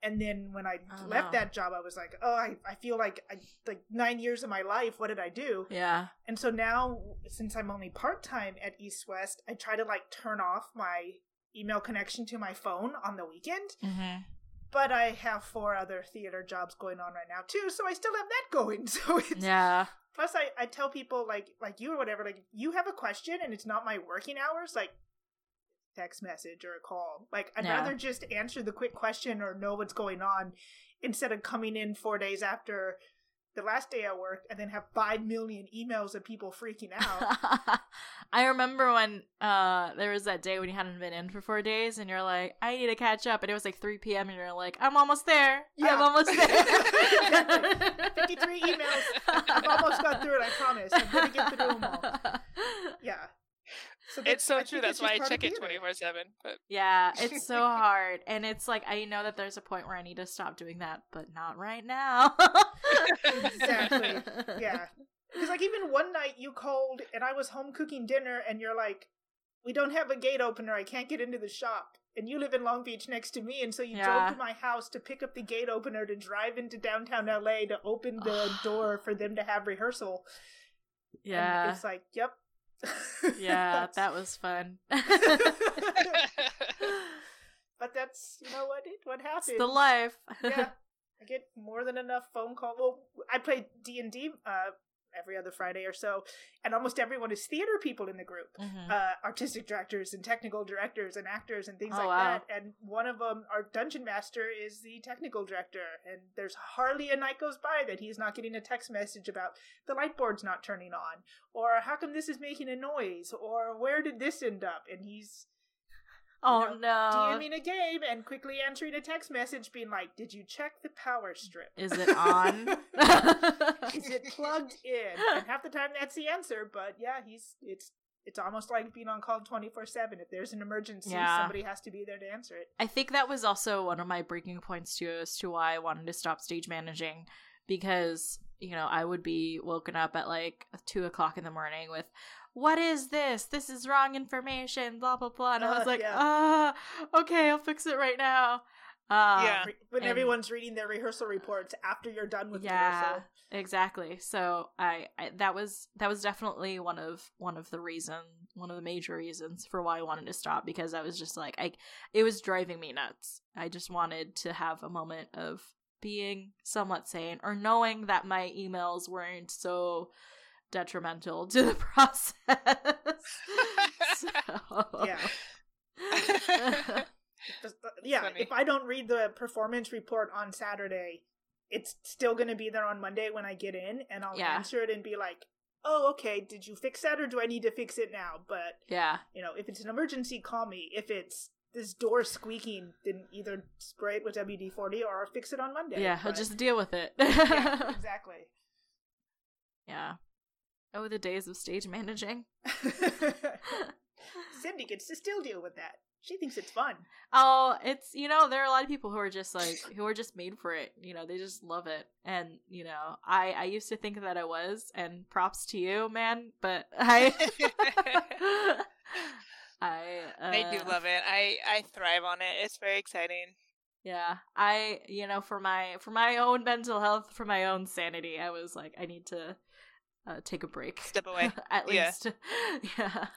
And then when I Oh, left no. that job, I was like, oh, I, I feel like I, like nine years of my life, what did I do? yeah. And so now, since I'm only part time at East West, I try to like turn off my email connection to my phone on the weekend. Mm-hmm. But I have four other theater jobs going on right now too, so I still have that going. So it's Yeah. plus I, I tell people like like you or whatever, like you have a question and it's not my working hours, like text message or a call. Like I'd Yeah. rather just answer the quick question or know what's going on instead of coming in four days after the last day I worked and then have five million emails of people freaking out. I remember when uh there was that day when you hadn't been in for four days and you're like, I need to catch up and it was like three PM and you're like, I'm almost there. Yeah. I'm almost there. 53 emails. I've almost got through it, I promise. I'm gonna get through them all. Yeah. So It's so true. That's why I check it twenty four seven. But Yeah, it's so hard. And it's like I know that there's a point where I need to stop doing that, but not right now. Exactly. Yeah. Because like even one night you called and I was home cooking dinner and you're like, we don't have a gate opener. I can't get into the shop. And you live in Long Beach next to me, and so you Yeah. drove to my house to pick up the gate opener to drive into downtown LA to open the door for them to have rehearsal. And Yeah. it's like, yep. Yeah, that was fun. but that's you know what it what happens. it's the life. yeah, I get more than enough phone call. Well, I play D and D uh, every other Friday or so, and almost everyone is theater people in the group, Mhm. uh, artistic directors and technical directors and actors and things Oh, like wow. that. And one of them, our dungeon master, is the technical director. And there's hardly a night goes by that he's not getting a text message about the light board's not turning on, or how come this is making a noise, or where did this end up? And he's oh know, no. DMing a game and quickly answering a text message being like, Did you check the power strip? Is it on? Is it plugged in? And half the time that's the answer, but yeah, he's it's it's almost like being on call twenty four seven. If there's an emergency, Yeah. somebody has to be there to answer it. I think that was also one of my breaking points too as to why I wanted to stop stage managing because you know I would be woken up at like two o'clock in the morning with what is this? This is wrong information, blah blah blah. And I Uh, was like, yeah. ah, okay, I'll fix it right now. Um, Yeah. When and- everyone's reading their rehearsal reports after you're done with yeah rehearsal. exactly so I, I that was that was definitely one of one of the reason one of the major reasons for why i wanted to stop because i was just like i it was driving me nuts i just wanted to have a moment of being somewhat sane or knowing that my emails weren't so detrimental to the process so, Yeah. Yeah, funny. if I don't read the performance report on Saturday, it's still going to be there on Monday when I get in, and I'll Yeah. answer it and be like, "Oh, okay. Did you fix that, or do I need to fix it now?" But yeah you know, if it's an emergency, call me. If it's this door squeaking, then either spray it with WD forty or fix it on Monday. yeah i'll just deal with it yeah, exactly. yeah oh the days of stage managing Cindy gets to still deal with that. She thinks it's fun. Oh, it's you know there are a lot of people who are just like who are just made for it. You know, they just love it, and you know, I I used to think that I was, and props to you, man. But I, I uh, I do love it. I I thrive on it. It's very exciting. Yeah, I you know for my for my own mental health, for my own sanity, I was like I need to uh, take a break, Step away. at Yeah. least. yeah.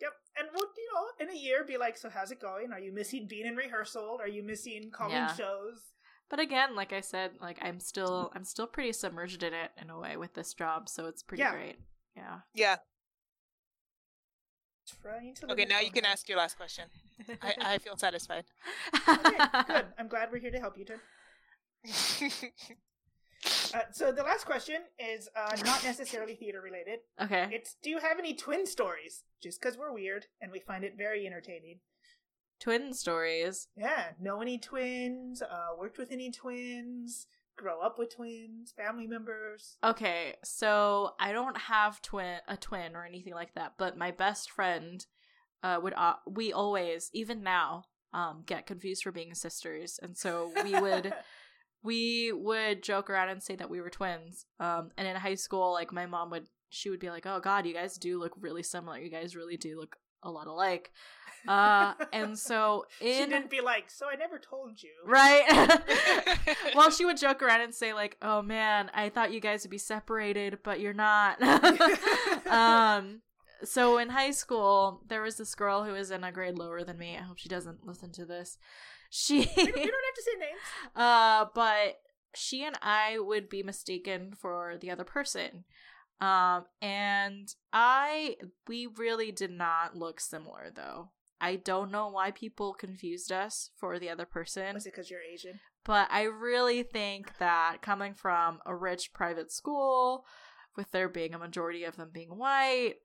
Yep. And we'll, you know, in a year, be like, so how's it going? Are you missing being in rehearsal? Are you missing calling Yeah. shows? But again, like I said, like I'm still I'm still pretty submerged in it in a way with this job, so it's pretty Yeah. great. Yeah. Yeah. Trying to. Okay, now you can ask your last question. I, I feel satisfied. Okay, good. I'm glad we're here to help you, Tim. Uh, so the last question is uh, not necessarily theater related. okay. It's do you have any twin stories? Just because we're weird and we find it very entertaining. Twin stories. Yeah, know any twins? Uh, worked with any twins? grow up with twins, family members? Okay, so I don't have twin a twin or anything like that, but my best friend uh would uh, we always even now um get confused for being sisters, and so we would we would joke around and say that we were twins. Um and in high school like my mom would she would be like, "Oh god, you guys do look really similar. You guys really do look a lot alike." Uh and so she in didn't be like, so I never told you. Right. well, she would joke around and say like, "Oh man, I thought you guys would be separated, but you're not." um so in high school, there was this girl who was in a grade lower than me. I hope she doesn't listen to this. She We don't, we don't have to say names. uh but she and I would be mistaken for the other person. Um and I we really did not look similar though. I don't know why people confused us for the other person Was it because you're Asian? but I really think that coming from a rich private school, with there being a majority of them being white,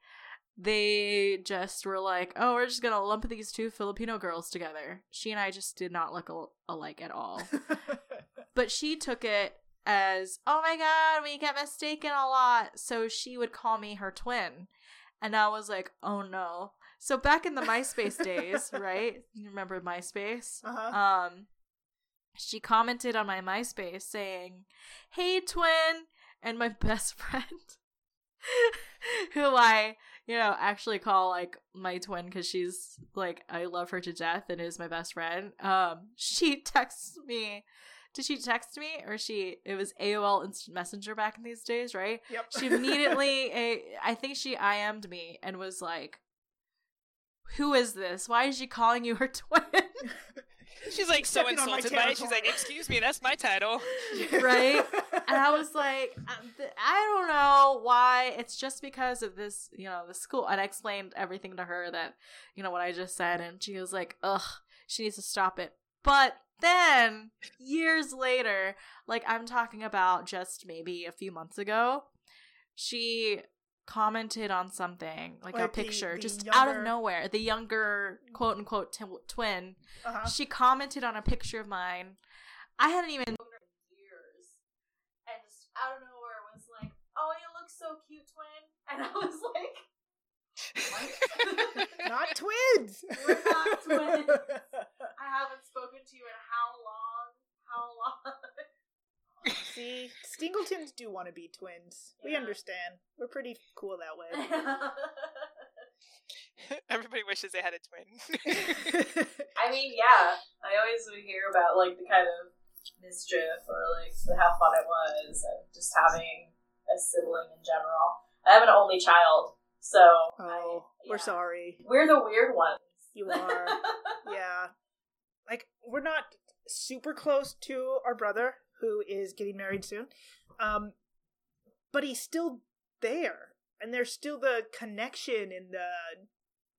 they just were like, oh, we're just gonna lump these two Filipino girls together. She and I just did not look al- alike at all. but she took it as, oh my god, we get mistaken a lot. So she would call me her twin. And I was like, oh no. So back in the MySpace days, right? You remember MySpace? uh-huh. um she commented on my MySpace saying, "Hey twin," and my best friend who I, you know, actually call like my twin cuz she's like I love her to death and is my best friend. Um she texts me did she text me or she it was AOL instant messenger back in these days, right? Yep. She immediately a I think she IM'd me and was like who is this? Why is she calling you her twin? She's like so Stepping on my insulted by it. She's like, "Excuse me, that's my title." right? and I was like, um, I don't know why. It's just because of this, you know, the school. And I explained everything to her that, you know, what I just said, and she was like, ugh, she needs to stop it. But then, years later, like I'm talking about just maybe a few months ago, she commented on something like a Like the- picture the just out of nowhere the younger quote unquote t- twin uh-huh. she commented on a picture of mine. I hadn't even known her in years, and just out of nowhere was like, "Oh, you look so cute, twin," and I was like, Not twins. We're not twins. I haven't spoken to you in how long? How long? See, Stingletons do want to be twins. We understand. We're pretty cool that way. Everybody wishes they had a twin. I mean, yeah. I always would hear about like the kind of mischief or like how fun it was, and just having a sibling in general. I have an only child, so oh, we're sorry. we're the weird ones. You are. yeah. Like, we're not super close to our brother, who is getting married soon. Um, but he's still there. And there's still the connection and the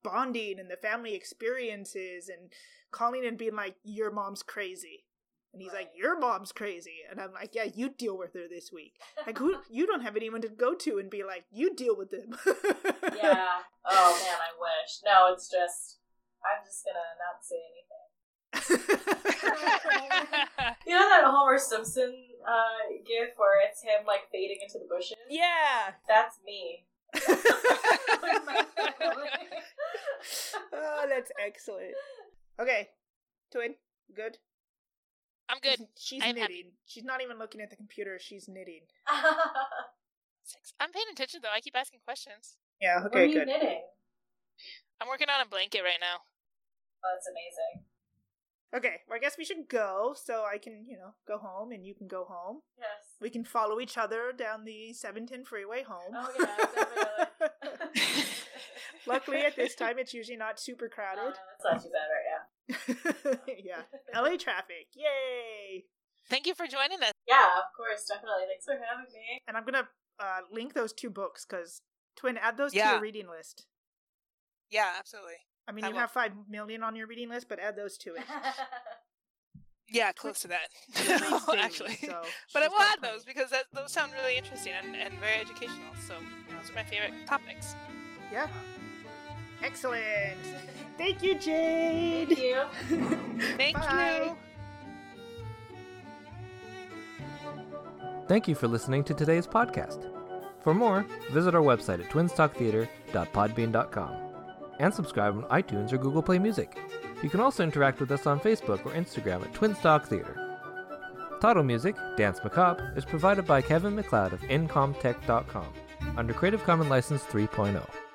bonding and the family experiences and calling and being like, your mom's crazy. And he's like, your mom's crazy. And I'm like, yeah, you deal with her this week. Like, who, you don't have anyone to go to and be like, you deal with them. yeah. Oh man, I wish. No, it's just I'm just gonna not say anything. You know that Homer Simpson uh gif where it's him like fading into the bushes? yeah. That's me. oh, that's excellent. Okay, twin, good. I'm good. She's I'm knitting. happy. She's not even looking at the computer. She's knitting. Six. I'm paying attention though. I keep asking questions. Yeah. Okay. what are Okay. you Good. knitting? I'm working on a blanket right now. Oh, that's amazing. Okay. Well, I guess we should go so I can, you know, go home and you can go home. Yes. We can follow each other down the 710 freeway home. Oh, yeah, definitely. Luckily, at this time, it's usually not super Oh, crowded. no, that's not too bad right now. yeah. LA traffic. Yay. Thank you for joining us. Yeah, of course, definitely. Thanks for having me. And I'm going to uh, link those two books because, twin, add those to your reading list. Yeah, absolutely. I mean, I you will. have 5 million on your reading list, but add those to it. Yeah, close to that. Daily, actually. so but I she's will add plenty. those because that, those sound really interesting and, and very educational. So those are my favorite topics. Yeah. Excellent. Thank you, Jade. Thank you. Thank Bye. you. Thank you for listening to today's podcast. For more, visit our website at twinstalktheater.podbean.com and subscribe on iTunes or Google Play Music. You can also interact with us on Facebook or Instagram at Twinstalk Theater. Title music, Danse Macabre, is provided by Kevin MacLeod of Incompetech.com under Creative Commons License 3.0.